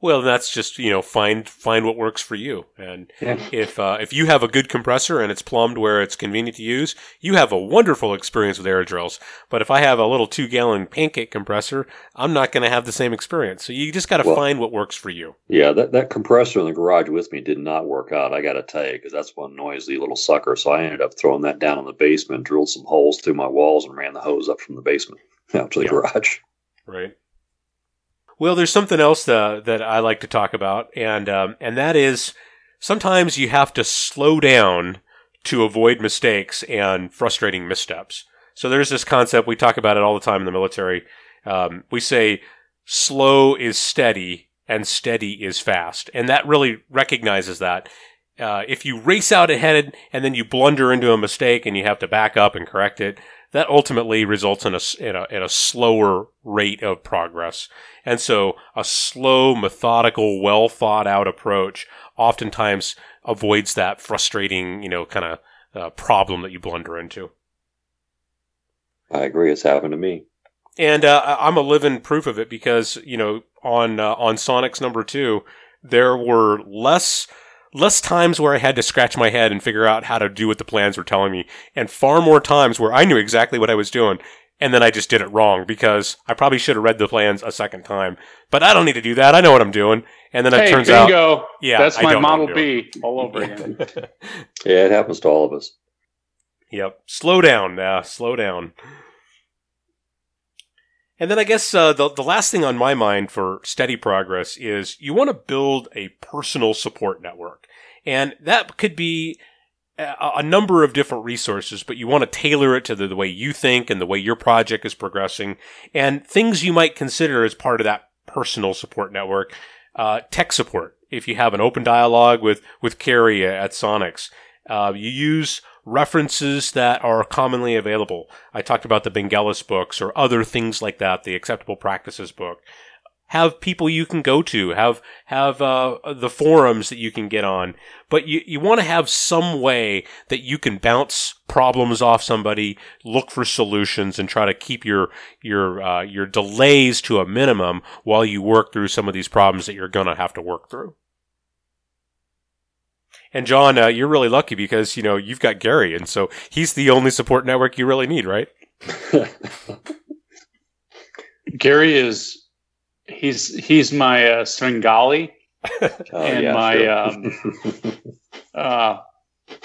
Well, that's just, you know, find, find what works for you. And Yeah. if, uh, if you have a good compressor and it's plumbed where it's convenient to use, you have a wonderful experience with air drills. But if I have a little two gallon pancake compressor, I'm not going to have the same experience. So you just got to Well- find what works for you. Yeah, that, that compressor in the garage with me did not work out. I got to tell you, because that's one noisy little sucker. So I ended up throwing that down in the basement, drilled some holes through my walls, and ran the hose up from the basement <laughs> out to the Yeah. garage. Right. Well, there's something else uh, that I like to talk about, and um, and that is sometimes you have to slow down to avoid mistakes and frustrating missteps. So there's this concept we talk about it all the time in the military. Um, we say slow is steady and steady is fast, and that really recognizes that. Uh, if you race out ahead and then you blunder into a mistake and you have to back up and correct it, that ultimately results in a, in a, in a slower rate of progress. And so a slow, methodical, well thought out approach oftentimes avoids that frustrating, you know, kind of uh, problem that you blunder into. I agree. It's happened to me. And uh, I'm a living proof of it because you know on uh, on Sonex number two, there were less less times where I had to scratch my head and figure out how to do what the plans were telling me, and far more times where I knew exactly what I was doing, and then I just did it wrong because I probably should have read the plans a second time. But I don't need to do that. I know what I'm doing. And then it Hey, turns out, bingo! yeah, that's I my don't know what Model I'm B all over again. <laughs> Yeah, it happens to all of us. Yep. Slow down. Uh, slow down. And then I guess uh, the the last thing on my mind for steady progress is you want to build a personal support network, and that could be a, a number of different resources, but you want to tailor it to the, the way you think and the way your project is progressing, and things you might consider as part of that personal support network. uh, tech support. If you have an open dialogue with, with Carrie at Sonex, uh, you use references that are commonly available. I talked about the Bingelis books or other things like that, the acceptable practices book have people you can go to, have have uh, the forums that you can get on. But you, you want to have some way that you can bounce problems off somebody, look for solutions, and try to keep your your uh, your delays to a minimum while you work through some of these problems that you're gonna have to work through. And John, uh, you're really lucky because you know you've got Gary, and so he's the only support network you really need, right? <laughs> Gary is he's he's my uh, Svengali <laughs> oh, and yeah, my sure. um, <laughs> uh,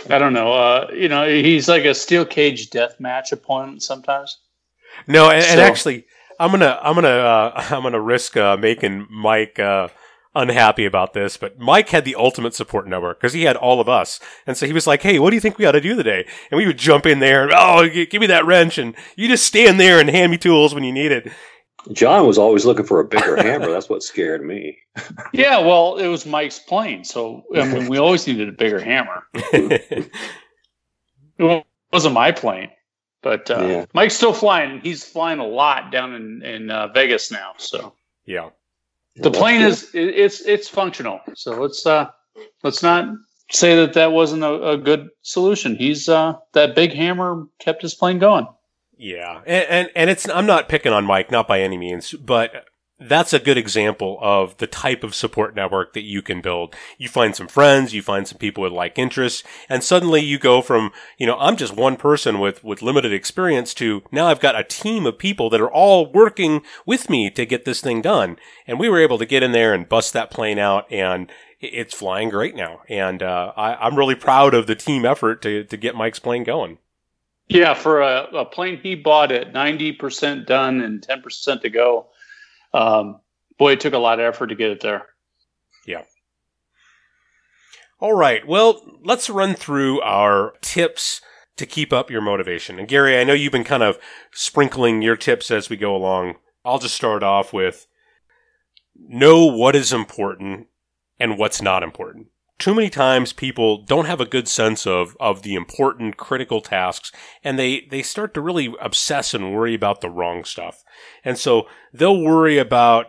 I don't know. Uh, you know, he's like a steel cage death match opponent sometimes. No, and, so. and actually, I'm gonna I'm gonna uh, I'm gonna risk uh, making Mike uh, unhappy about this, but Mike had the ultimate support network because he had all of us, and so he was like, "Hey, what do you think we ought to do today?" And we would jump in there, and, "Oh, give me that wrench," and you just stand there and hand me tools when you need it. John was always looking for a bigger hammer. That's what scared me. <laughs> yeah, well, it was Mike's plane, so I mean, we always needed a bigger hammer. <laughs> it wasn't my plane, but uh, yeah. Mike's still flying. He's flying a lot down in in uh, Vegas now. So yeah, the plane is it's it's functional. So let's uh let's not say that that wasn't a, a good solution. He's uh that big hammer kept his plane going. Yeah, and, and, and it's I'm not picking on Mike, not by any means, but that's a good example of the type of support network that you can build. You find some friends, you find some people with like interests, and suddenly you go from, you know, I'm just one person with, with limited experience to now I've got a team of people that are all working with me to get this thing done. And we were able to get in there and bust that plane out and it's flying great now. And, uh, I, I'm really proud of the team effort to, to get Mike's plane going. Yeah, for a, a plane he bought at 90% done and 10% to go. Um, boy, it took a lot of effort to get it there. Yeah. All right. Well, let's run through our tips to keep up your motivation. And Gary, I know you've been kind of sprinkling your tips as we go along. I'll just start off with know what is important and what's not important too many times people don't have a good sense of, of the important critical tasks and they, they start to really obsess and worry about the wrong stuff. And so they'll worry about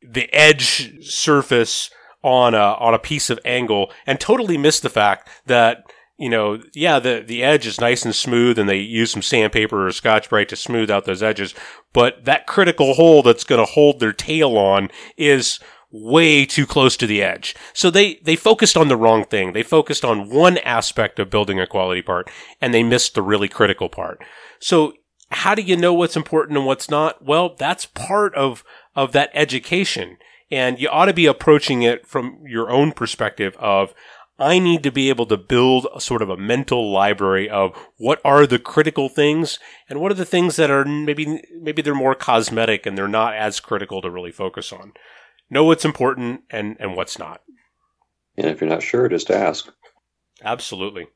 the edge surface on a, on a piece of angle and totally miss the fact that you know, yeah, the, the edge is nice and smooth and they use some sandpaper or Scotch-Brite to smooth out those edges. But that critical hole that's going to hold their tail on is way too close to the edge. So they, they focused on the wrong thing. They focused on one aspect of building a quality part and they missed the really critical part. So how do you know what's important and what's not? Well, that's part of, of that education. And you ought to be approaching it from your own perspective of, I need to be able to build a sort of a mental library of what are the critical things and what are the things that are maybe, maybe they're more cosmetic and they're not as critical to really focus on know what's important and, and what's not. And if you're not sure, just ask. Absolutely.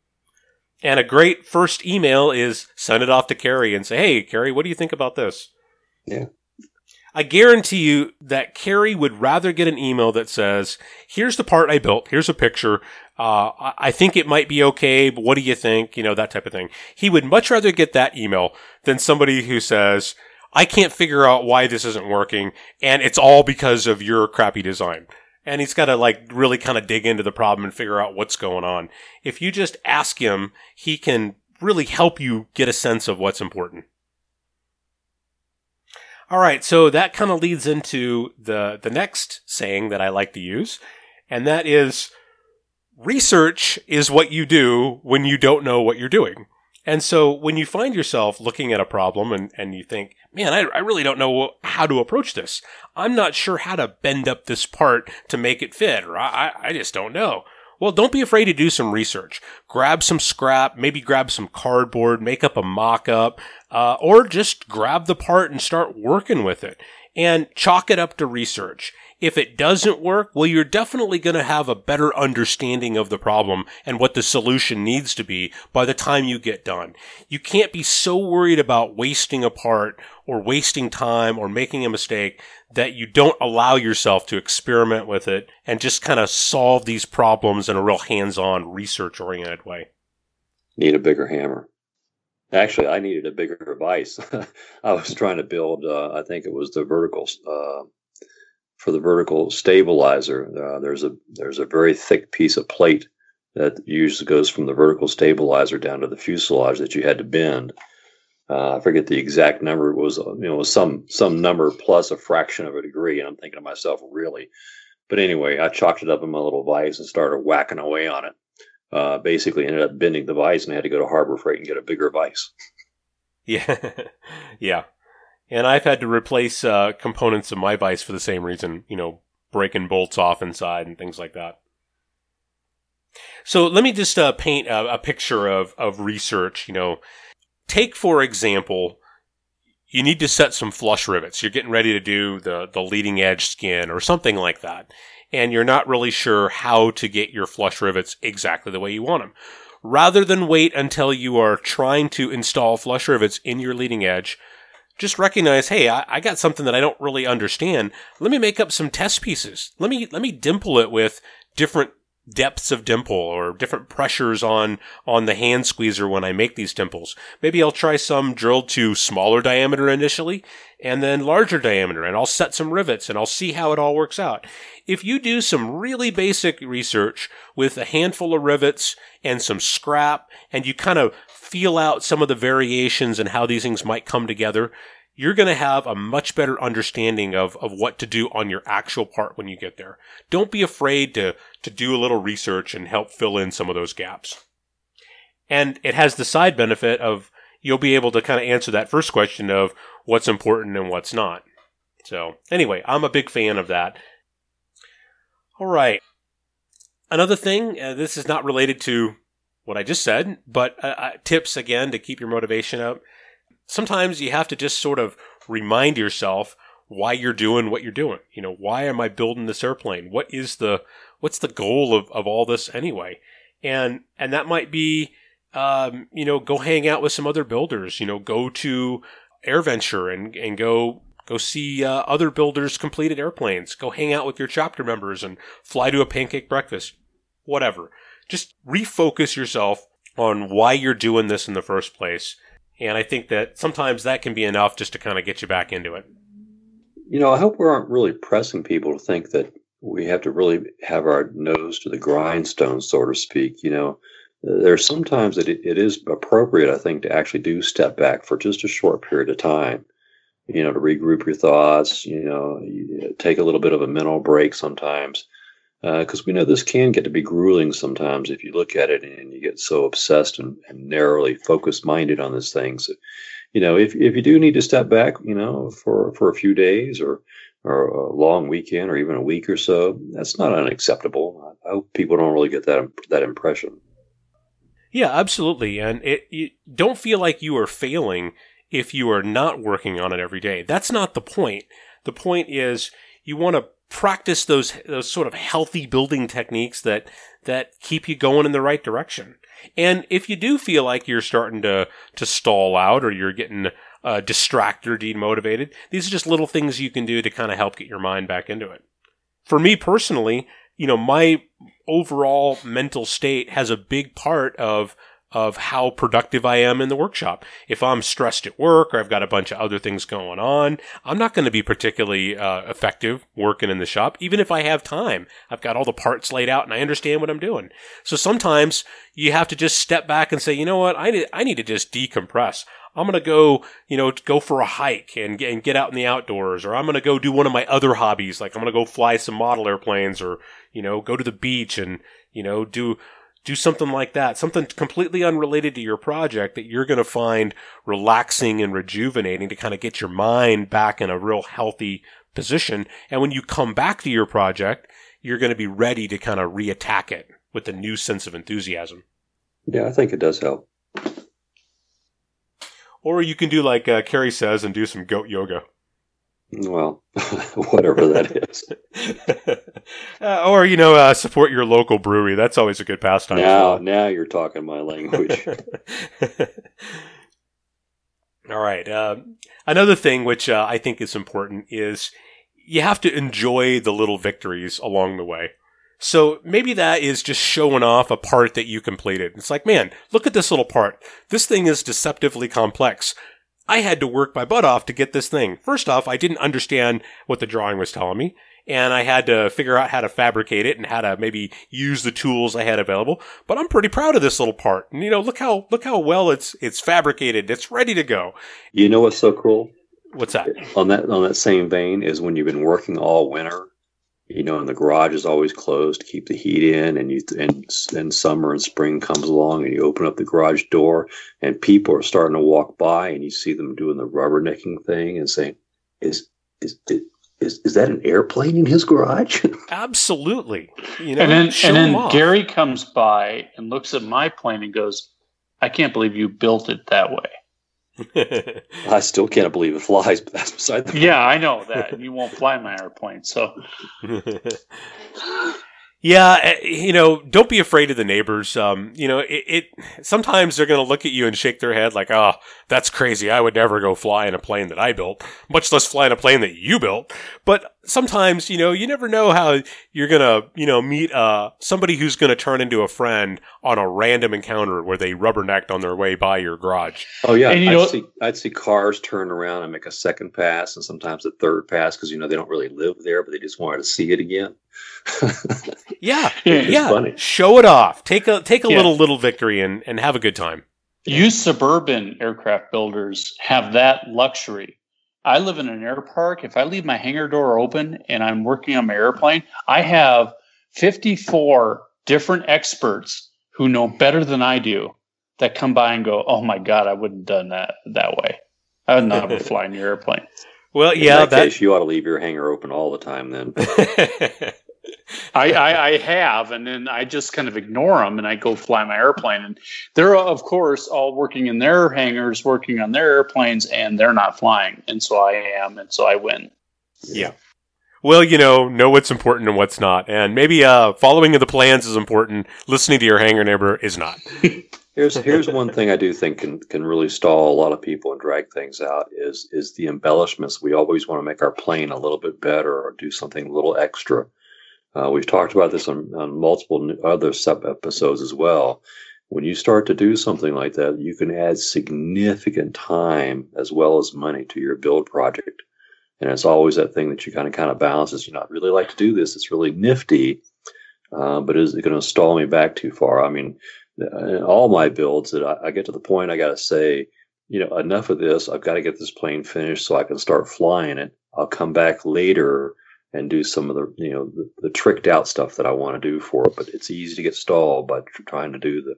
And a great first email is send it off to Carrie and say, hey, Carrie, what do you think about this? Yeah. I guarantee you that Carrie would rather get an email that says, here's the part I built, here's a picture, uh, I think it might be okay, but what do you think? You know, that type of thing. He would much rather get that email than somebody who says, I can't figure out why this isn't working, and it's all because of your crappy design. And he's got to like really kind of dig into the problem and figure out what's going on. If you just ask him, he can really help you get a sense of what's important. All right, so that kind of leads into the the next saying that I like to use, and that is research is what you do when you don't know what you're doing. And so when you find yourself looking at a problem and, and you think, man, I, I really don't know how to approach this. I'm not sure how to bend up this part to make it fit, or I, I just don't know. Well, don't be afraid to do some research. Grab some scrap, maybe grab some cardboard, make up a mock up, uh, or just grab the part and start working with it. and chalk it up to research. If it doesn't work, well, you're definitely going to have a better understanding of the problem and what the solution needs to be by the time you get done. You can't be so worried about wasting a part or wasting time or making a mistake that you don't allow yourself to experiment with it and just kind of solve these problems in a real hands-on research oriented way. Need a bigger hammer. Actually, I needed a bigger <laughs> vise. I was trying to build, uh, I think it was the vertical uh, for the vertical stabilizer, uh, there's a there's a very thick piece of plate that usually goes from the vertical stabilizer down to the fuselage that you had to bend. Uh, I forget the exact number. It was you know was some some number plus a fraction of a degree. And I'm thinking to myself, really. But anyway, I chalked it up in my little vise and started whacking away on it. Uh, basically, ended up bending the vise and I had to go to Harbor Freight and get a bigger vise. <laughs> Yeah, yeah. And I've had to replace uh, components of my vise for the same reason, you know, breaking bolts off inside and things like that. So let me just uh, paint a, a, picture of, of research. You know, take for example, you need to set some flush rivets. You're getting ready to do the, the leading edge skin or something like that. And you're not really sure how to get your flush rivets exactly the way you want them. Rather than wait until you are trying to install flush rivets in your leading edge, just recognize, hey, I, I, got something that I don't really understand. Let me make up some test pieces. Let me let me dimple it with different depths of dimple or different pressures on on the hand squeezer when I make these dimples. Maybe I'll try some drilled to smaller diameter initially and then larger diameter and I'll set some rivets and I'll see how it all works out. If you do some really basic research with a handful of rivets and some scrap and you kind of feel out some of the variations and how these things might come together, you're going to have a much better understanding of, of what to do on your actual part when you get there. Don't be afraid to, to do a little research and help fill in some of those gaps. And it has the side benefit of you'll be able to kind of answer that first question of what's important and what's not. So, anyway, I'm a big fan of that. All right. Another thing, uh, this is not related to what I just said, but uh, uh, tips again to keep your motivation up. Sometimes you have to just sort of remind yourself why you're doing what you're doing. You know, why am I building this airplane? What is the what's the goal of, of all this anyway? And and that might be um, you know, go hang out with some other builders, you know, go to AirVenture and and go go see uh, other builders completed airplanes, go hang out with your chapter members and fly to a pancake breakfast. Whatever just refocus yourself on why you're doing this in the first place. And I think that sometimes that can be enough just to kind of get you back into it. You know, I hope we aren't really pressing people to think that we have to really have our nose to the grindstone, so to speak. You know, there's sometimes that it, it is appropriate, I think, to actually do step back for just a short period of time. You know, to regroup your thoughts. You know, take a little bit of a mental break sometimes because uh, we know this can get to be grueling sometimes if you look at it and you get so obsessed and, and narrowly focused minded on this thing. So, you know, if, if you do need to step back, you know, for, for a few days or, or a long weekend or even a week or so, that's not unacceptable. I hope people don't really get that, that impression. Yeah, absolutely. And it, you don't feel like you are failing if you are not working on it every day. That's not the point. The point is you want to practice those those sort of healthy building techniques that that keep you going in the right direction. And if you do feel like you're starting to to stall out or you're getting uh, distracted or demotivated, these are just little things you can do to kind of help get your mind back into it. For me personally, you know, my overall mental state has a big part of of how productive I am in the workshop. If I'm stressed at work or I've got a bunch of other things going on, I'm not going to be particularly uh, effective working in the shop, even if I have time. I've got all the parts laid out and I understand what I'm doing. So sometimes you have to just step back and say, you know what, I need, I need to just decompress. I'm going to go, you know, go for a hike and, and get out in the outdoors, or I'm going to go do one of my other hobbies. Like I'm going to go fly some model airplanes or, you know, go to the beach and, you know, do do something like that, something completely unrelated to your project that you're going to find relaxing and rejuvenating to kind of get your mind back in a real healthy position. And when you come back to your project, you're going to be ready to kind of reattack it with a new sense of enthusiasm. Yeah, I think it does help. Or you can do like uh, Carrie says and do some goat yoga. Well, <laughs> whatever that is. <laughs> uh, or you know, uh, support your local brewery. That's always a good pastime. Now, now you're talking my language. <laughs> All right. Uh, another thing which uh, I think is important is you have to enjoy the little victories along the way. So maybe that is just showing off a part that you completed. It's like, man, look at this little part. This thing is deceptively complex. I had to work my butt off to get this thing. First off, I didn't understand what the drawing was telling me, and I had to figure out how to fabricate it and how to maybe use the tools I had available. But I'm pretty proud of this little part. And you know, look how look how well it's it's fabricated. It's ready to go. You know what's so cool? What's that? On that on that same vein is when you've been working all winter you know, and the garage is always closed to keep the heat in, and you and and summer and spring comes along, and you open up the garage door, and people are starting to walk by, and you see them doing the rubbernecking thing and saying, "Is is is is that an airplane in his garage?" <laughs> Absolutely, you know. And then and then Gary comes by and looks at my plane and goes, "I can't believe you built it that way." <laughs> I still can't believe it flies, but that's beside the point. Yeah, I know that. You won't fly my airplane, so. <laughs> Yeah, eh, you know, don't be afraid of the neighbors. Um, you know, it, it sometimes they're going to look at you and shake their head like, "Oh, that's crazy. I would never go fly in a plane that I built, much less fly in a plane that you built." But sometimes, you know, you never know how you're going to, you know, meet uh somebody who's going to turn into a friend on a random encounter where they rubbernecked on their way by your garage. Oh yeah, and, I'd know, see I'd see cars turn around and make a second pass and sometimes a third pass because you know they don't really live there, but they just wanted to see it again. <laughs> yeah, <laughs> yeah. Funny. Show it off. Take a take a yeah. little little victory and and have a good time. You suburban aircraft builders have that luxury. I live in an air park. If I leave my hangar door open and I'm working on my airplane, I have 54 different experts who know better than I do that come by and go, "Oh my god, I wouldn't have done that that way. I would never <laughs> fly in your airplane." Well, yeah, in that, that case, you ought to leave your hangar open all the time. Then I, I, I, have, and then I just kind of ignore them, and I go fly my airplane. And they're of course all working in their hangars, working on their airplanes, and they're not flying, and so I am, and so I win. Yeah. Well, you know, know what's important and what's not, and maybe uh, following the plans is important. Listening to your hangar neighbor is not. <laughs> here's here's one thing I do think can can really stall a lot of people and drag things out is is the embellishments. We always want to make our plane a little bit better or do something a little extra. Uh, we've talked about this on, on multiple other sub episodes as well. When you start to do something like that, you can add significant time as well as money to your build project. And it's always that thing that you kind of kind of balances. You know, I really like to do this. It's really nifty, uh, but is it going to stall me back too far? I mean, in all my builds that I, I get to the point I got to say, you know, enough of this. I've got to get this plane finished so I can start flying it. I'll come back later and do some of the you know the, the, tricked out stuff that I want to do for it. But it's easy to get stalled by trying to do the,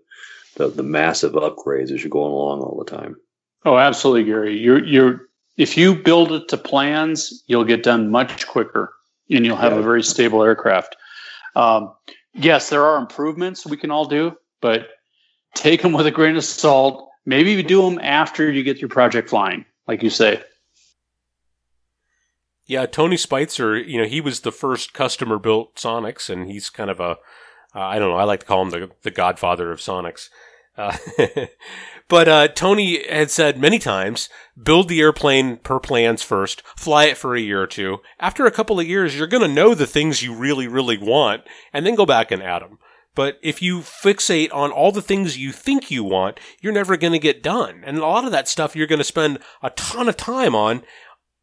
the the, massive upgrades as you're going along all the time. Oh, absolutely, Gary. You're you're if you build it to plans, you'll get done much quicker, and you'll have yeah. a very stable aircraft. Um, yes, there are improvements we can all do, but take them with a grain of salt. Maybe you do them after you get your project flying, like you say. Yeah, Tony Spitzer, you know, he was the first customer built Sonex, and he's kind of a, uh, I don't know, I like to call him the, the godfather of Sonex. Uh, <laughs> but uh, Tony had said many times build the airplane per plans first, fly it for a year or two. After a couple of years, you're going to know the things you really, really want, and then go back and add them. But if you fixate on all the things you think you want, you're never going to get done. And a lot of that stuff you're going to spend a ton of time on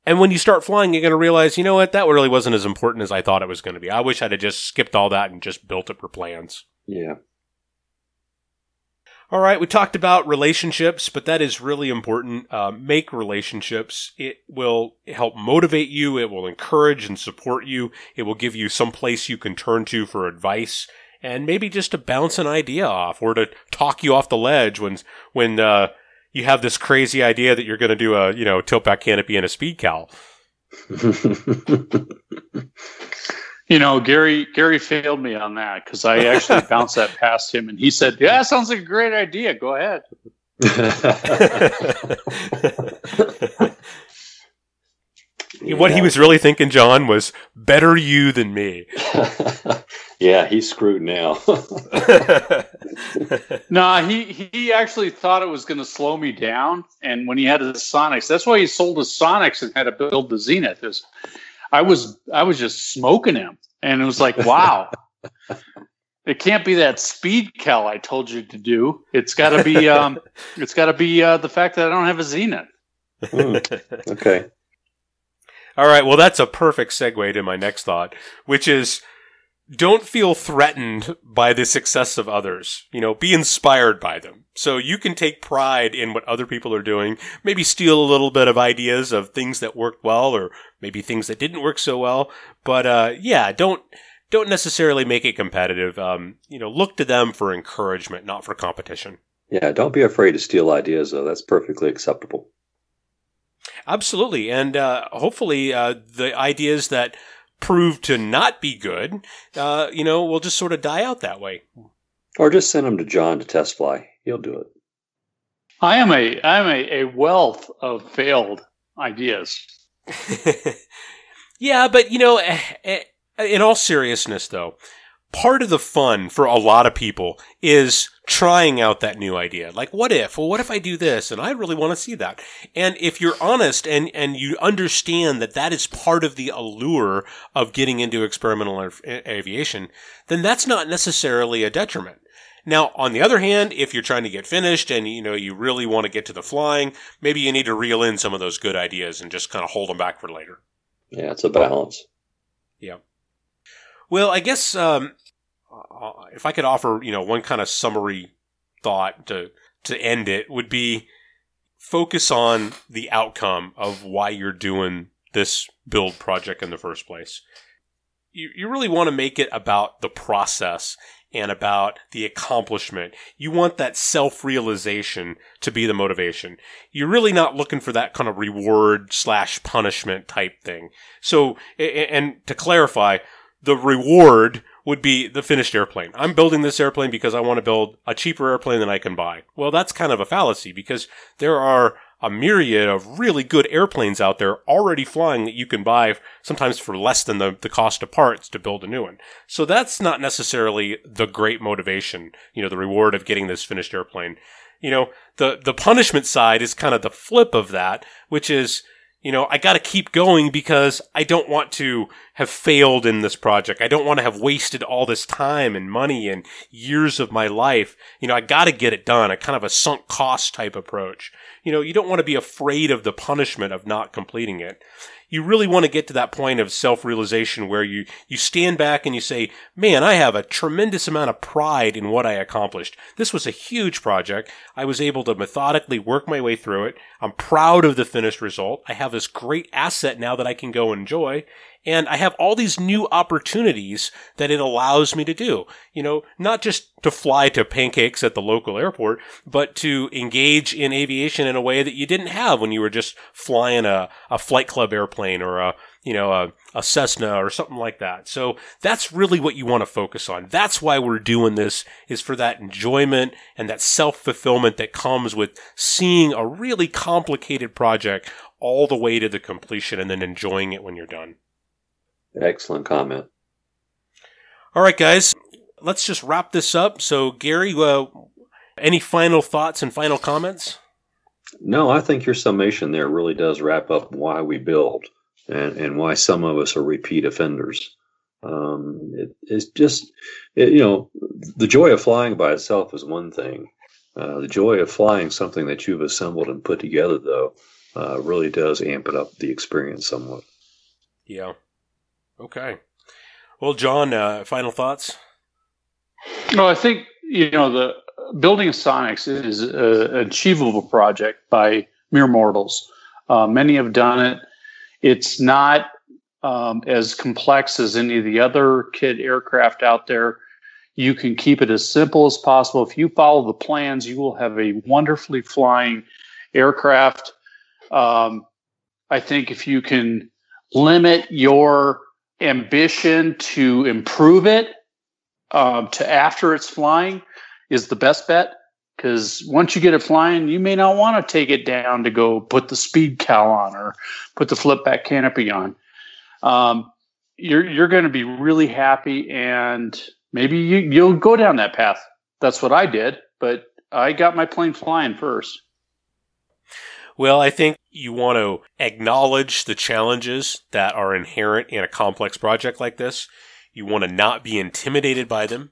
and when you start flying, you're going to realize, you know what, that really wasn't as important as I thought it was going to be. I wish I'd have just skipped all that and just built it for plans. Yeah. All right, we talked about relationships, but that is really important. Uh, make relationships. It will help motivate you. It will encourage and support you. It will give you some place you can turn to for advice and maybe just to bounce an idea off or to talk you off the ledge when when uh, you have this crazy idea that you're going to do a you know tilt back canopy and a speed cowl. <laughs> you know, Gary Gary failed me on that because I actually <laughs> bounced that past him, and he said, "Yeah, sounds like a great idea. Go ahead." <laughs> What he was really thinking, John, was better you than me. <laughs> yeah, he's screwed now. <laughs> no, he he actually thought it was going to slow me down, and when he had his Sonex, that's why he sold his Sonex and had to build the Zenith. Is I was I was just smoking him, and it was like, wow. <laughs> it can't be that speed cowl I told you to do. It's got to be um, it's got to be uh, the fact that I don't have a Zenith. Mm, okay. All right. Well, that's a perfect segue to my next thought, which is don't feel threatened by the success of others. You know, be inspired by them. So you can take pride in what other people are doing, maybe steal a little bit of ideas of things that worked well or maybe things that didn't work so well. But, uh, yeah, don't, don't necessarily make it competitive. Um, you know, look to them for encouragement, not for competition. Yeah. Don't be afraid to steal ideas though. That's perfectly acceptable. Absolutely. And, uh, hopefully, uh, the ideas that, prove to not be good, uh, you know, will just sort of die out that way. Or just send them to John to test fly. He'll do it. I am a I am a, a wealth of failed ideas. <laughs> yeah, but you know, eh, eh, in all seriousness, though, part of the fun for a lot of people is trying out that new idea. Like, what if? Well, what if I do this? And I really want to see that. And if you're honest and, and you understand that that is part of the allure of getting into experimental aviation, then that's not necessarily a detriment. Now, on the other hand, if you're trying to get finished and you know you really want to get to the flying, maybe you need to reel in some of those good ideas and just kind of hold them back for later. Yeah, it's a balance. Yeah. Well, I guess um, uh, if I could offer, you know, one kind of summary thought to to end it would be focus on the outcome of why you're doing this build project in the first place. You, you really want to make it about the process and about the accomplishment. You want that self realization to be the motivation. You're really not looking for that kind of reward slash punishment type thing. So, and to clarify, the reward would be the finished airplane. I'm building this airplane because I want to build a cheaper airplane than I can buy. Well, that's kind of a fallacy because there are a myriad of really good airplanes out there already flying that you can buy sometimes for less than the, the cost of parts to build a new one. So that's not necessarily the great motivation, you know, the reward of getting this finished airplane. You know, the, the punishment side is kind of the flip of that, which is, you know, I got to keep going because I don't want to have failed in this project. I don't want to have wasted all this time and money and years of my life. You know, I got to get it done. A kind of a sunk cost type approach. You know, you don't want to be afraid of the punishment of not completing it you really want to get to that point of self-realization where you, you stand back and you say, man, I have a tremendous amount of pride in what I accomplished. This was a huge project. I was able to methodically work my way through it. I'm proud of the finished result. I have this great asset now that I can go enjoy. And I have all these new opportunities that it allows me to do. You know, not just to fly to pancakes at the local airport, but to engage in aviation in a way that you didn't have when you were just flying a, a flight club airplane or a, you know, a, a Cessna or something like that. So that's really what you want to focus on. That's why we're doing this is for that enjoyment and that self fulfillment that comes with seeing a really complicated project all the way to the completion and then enjoying it when you're done. Excellent comment. All right, guys, let's just wrap this up. So, Gary, uh, any final thoughts and final comments? No, I think your summation there really does wrap up why we build and, and why some of us are repeat offenders. Um, it, it's just, it, you know, the joy of flying by itself is one thing. Uh, the joy of flying something that you've assembled and put together, though, uh, really does amp it up the experience somewhat. Yeah. Okay. Well, John, uh, final thoughts? Well, I think you know the building of Sonex is an achievable project by mere mortals. Uh, many have done it. It's not um, as complex as any of the other kit aircraft out there. You can keep it as simple as possible. If you follow the plans, you will have a wonderfully flying aircraft. Um, I think if you can limit your ambition to improve it um, to after it's flying is the best bet. because once you get it flying, you may not want to take it down to go put the speed cowl on or put the flip back canopy on. Um, you're you're going to be really happy, and maybe you, you'll go down that path. That's what I did, but I got my plane flying first. Well, I think you want to acknowledge the challenges that are inherent in a complex project like this. You want to not be intimidated by them.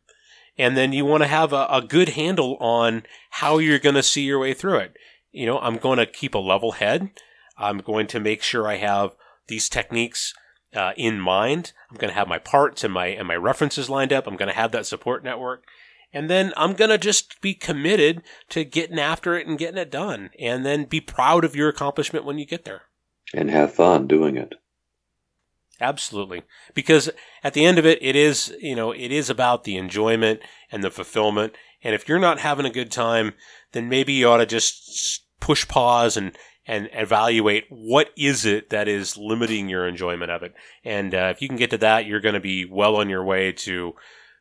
And then you want to have a, a good handle on how you're going to see your way through it. You know, I'm going to keep a level head. I'm going to make sure I have these techniques uh, in mind. I'm going to have my parts and my and my references lined up. I'm going to have that support network. And then I'm going to just be committed to getting after it and getting it done. And then be proud of your accomplishment when you get there. And have fun doing it. Absolutely. Because at the end of it, it is, you know, it is about the enjoyment and the fulfillment. And if you're not having a good time, then maybe you ought to just push pause and, and evaluate what is it that is limiting your enjoyment of it. And uh, if you can get to that, you're going to be well on your way to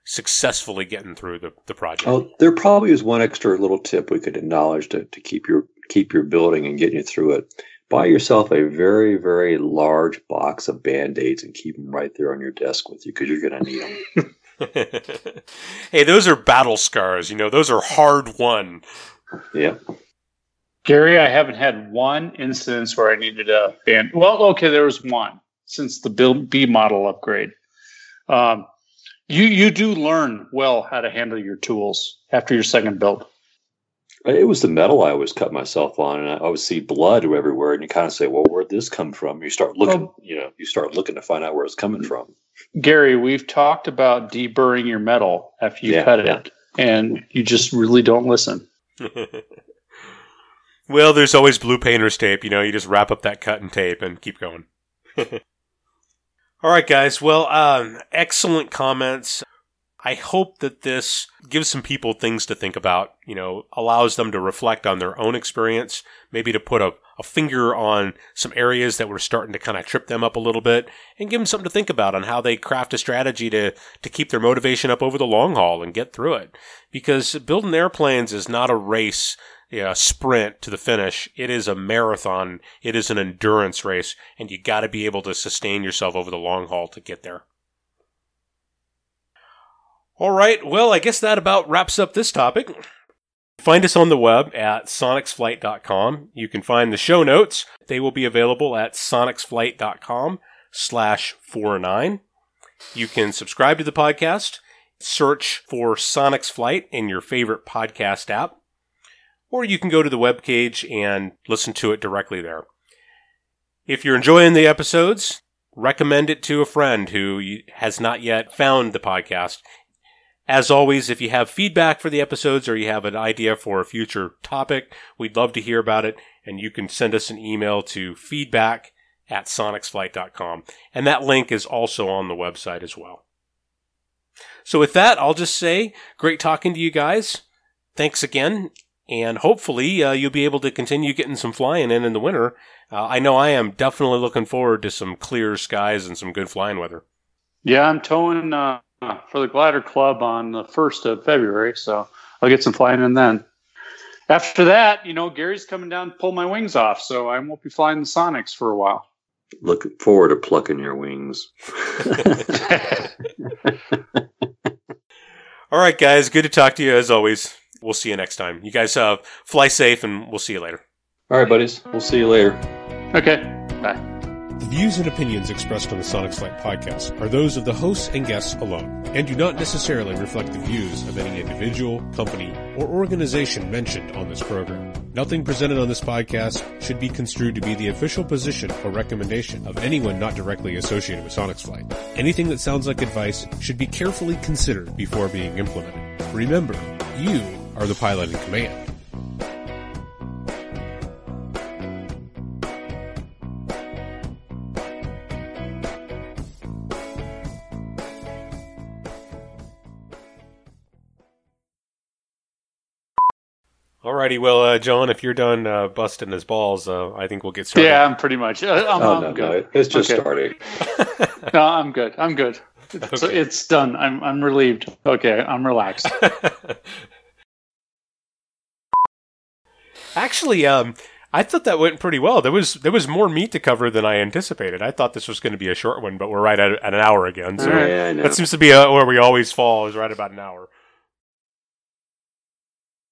successfully getting through the, the project. Oh, there probably is one extra little tip we could acknowledge to, to keep your keep your building and getting you through it. Buy yourself a very, very large box of band-aids and keep them right there on your desk with you because you're going to need them. <laughs> <laughs> hey, those are battle scars. You know, those are hard won. Yeah. Gary, I haven't had one instance where I needed a band. Well, okay, there was one since the build B model upgrade. Um, you you do learn well how to handle your tools after your second build. It was the metal I always cut myself on, and I always see blood everywhere. And you kind of say, "Well, where'd this come from?" You start looking, well, you know, you start looking to find out where it's coming from. Gary, we've talked about deburring your metal after you yeah, cut yeah. it, and you just really don't listen. <laughs> well, there's always blue painter's tape. You know, you just wrap up that cut and tape and keep going. <laughs> All right, guys. Well, um, excellent comments. I hope that this gives some people things to think about, you know, allows them to reflect on their own experience, maybe to put a, a finger on some areas that were starting to kind of trip them up a little bit and give them something to think about on how they craft a strategy to, to keep their motivation up over the long haul and get through it. Because building airplanes is not a race a sprint to the finish. It is a marathon. It is an endurance race, and you got to be able to sustain yourself over the long haul to get there. All right. Well, I guess that about wraps up this topic. Find us on the web at sonexflight.com. You can find the show notes. They will be available at sonexflight.com slash 49. You can subscribe to the podcast, search for Sonex Flight in your favorite podcast app or you can go to the webpage and listen to it directly there. If you're enjoying the episodes, recommend it to a friend who has not yet found the podcast. As always, if you have feedback for the episodes or you have an idea for a future topic, we'd love to hear about it. And you can send us an email to feedback at sonexflight.com. And that link is also on the website as well. So with that, I'll just say great talking to you guys. Thanks again and hopefully uh, you'll be able to continue getting some flying in in the winter. Uh, I know I am definitely looking forward to some clear skies and some good flying weather. Yeah, I'm towing uh, for the Glider Club on the first of February, so I'll get some flying in then. After that, you know, Gary's coming down to pull my wings off, so I won't be flying the Sonex for a while. Looking forward to plucking your wings. <laughs> <laughs> All right, guys. Good to talk to you as always we'll see you next time. You guys uh, fly safe, and we'll see you later. All right, buddies. We'll see you later. Okay. Bye. The views and opinions expressed on the Sonex Flight podcast are those of the hosts and guests alone, and do not necessarily reflect the views of any individual, company, or organization mentioned on this program. Nothing presented on this podcast should be construed to be the official position or recommendation of anyone not directly associated with Sonex Flight. Anything that sounds like advice should be carefully considered before being implemented. Remember, you are the pilot in command. Alrighty, well, uh, John, if you're done uh, busting his balls, uh, I think we'll get started. Yeah, I'm pretty much. Uh, I'm, oh, I'm no, good. No, it's just okay. starting. <laughs> no, I'm good. I'm good. It's, okay. it's done. I'm I'm relieved. Okay, I'm relaxed. <laughs> Actually, um, I thought that went pretty well. There was there was more meat to cover than I anticipated. I thought this was going to be a short one, but we're right at, at an hour again. So Yeah, I know. that seems to be uh where we always fall is right about an hour.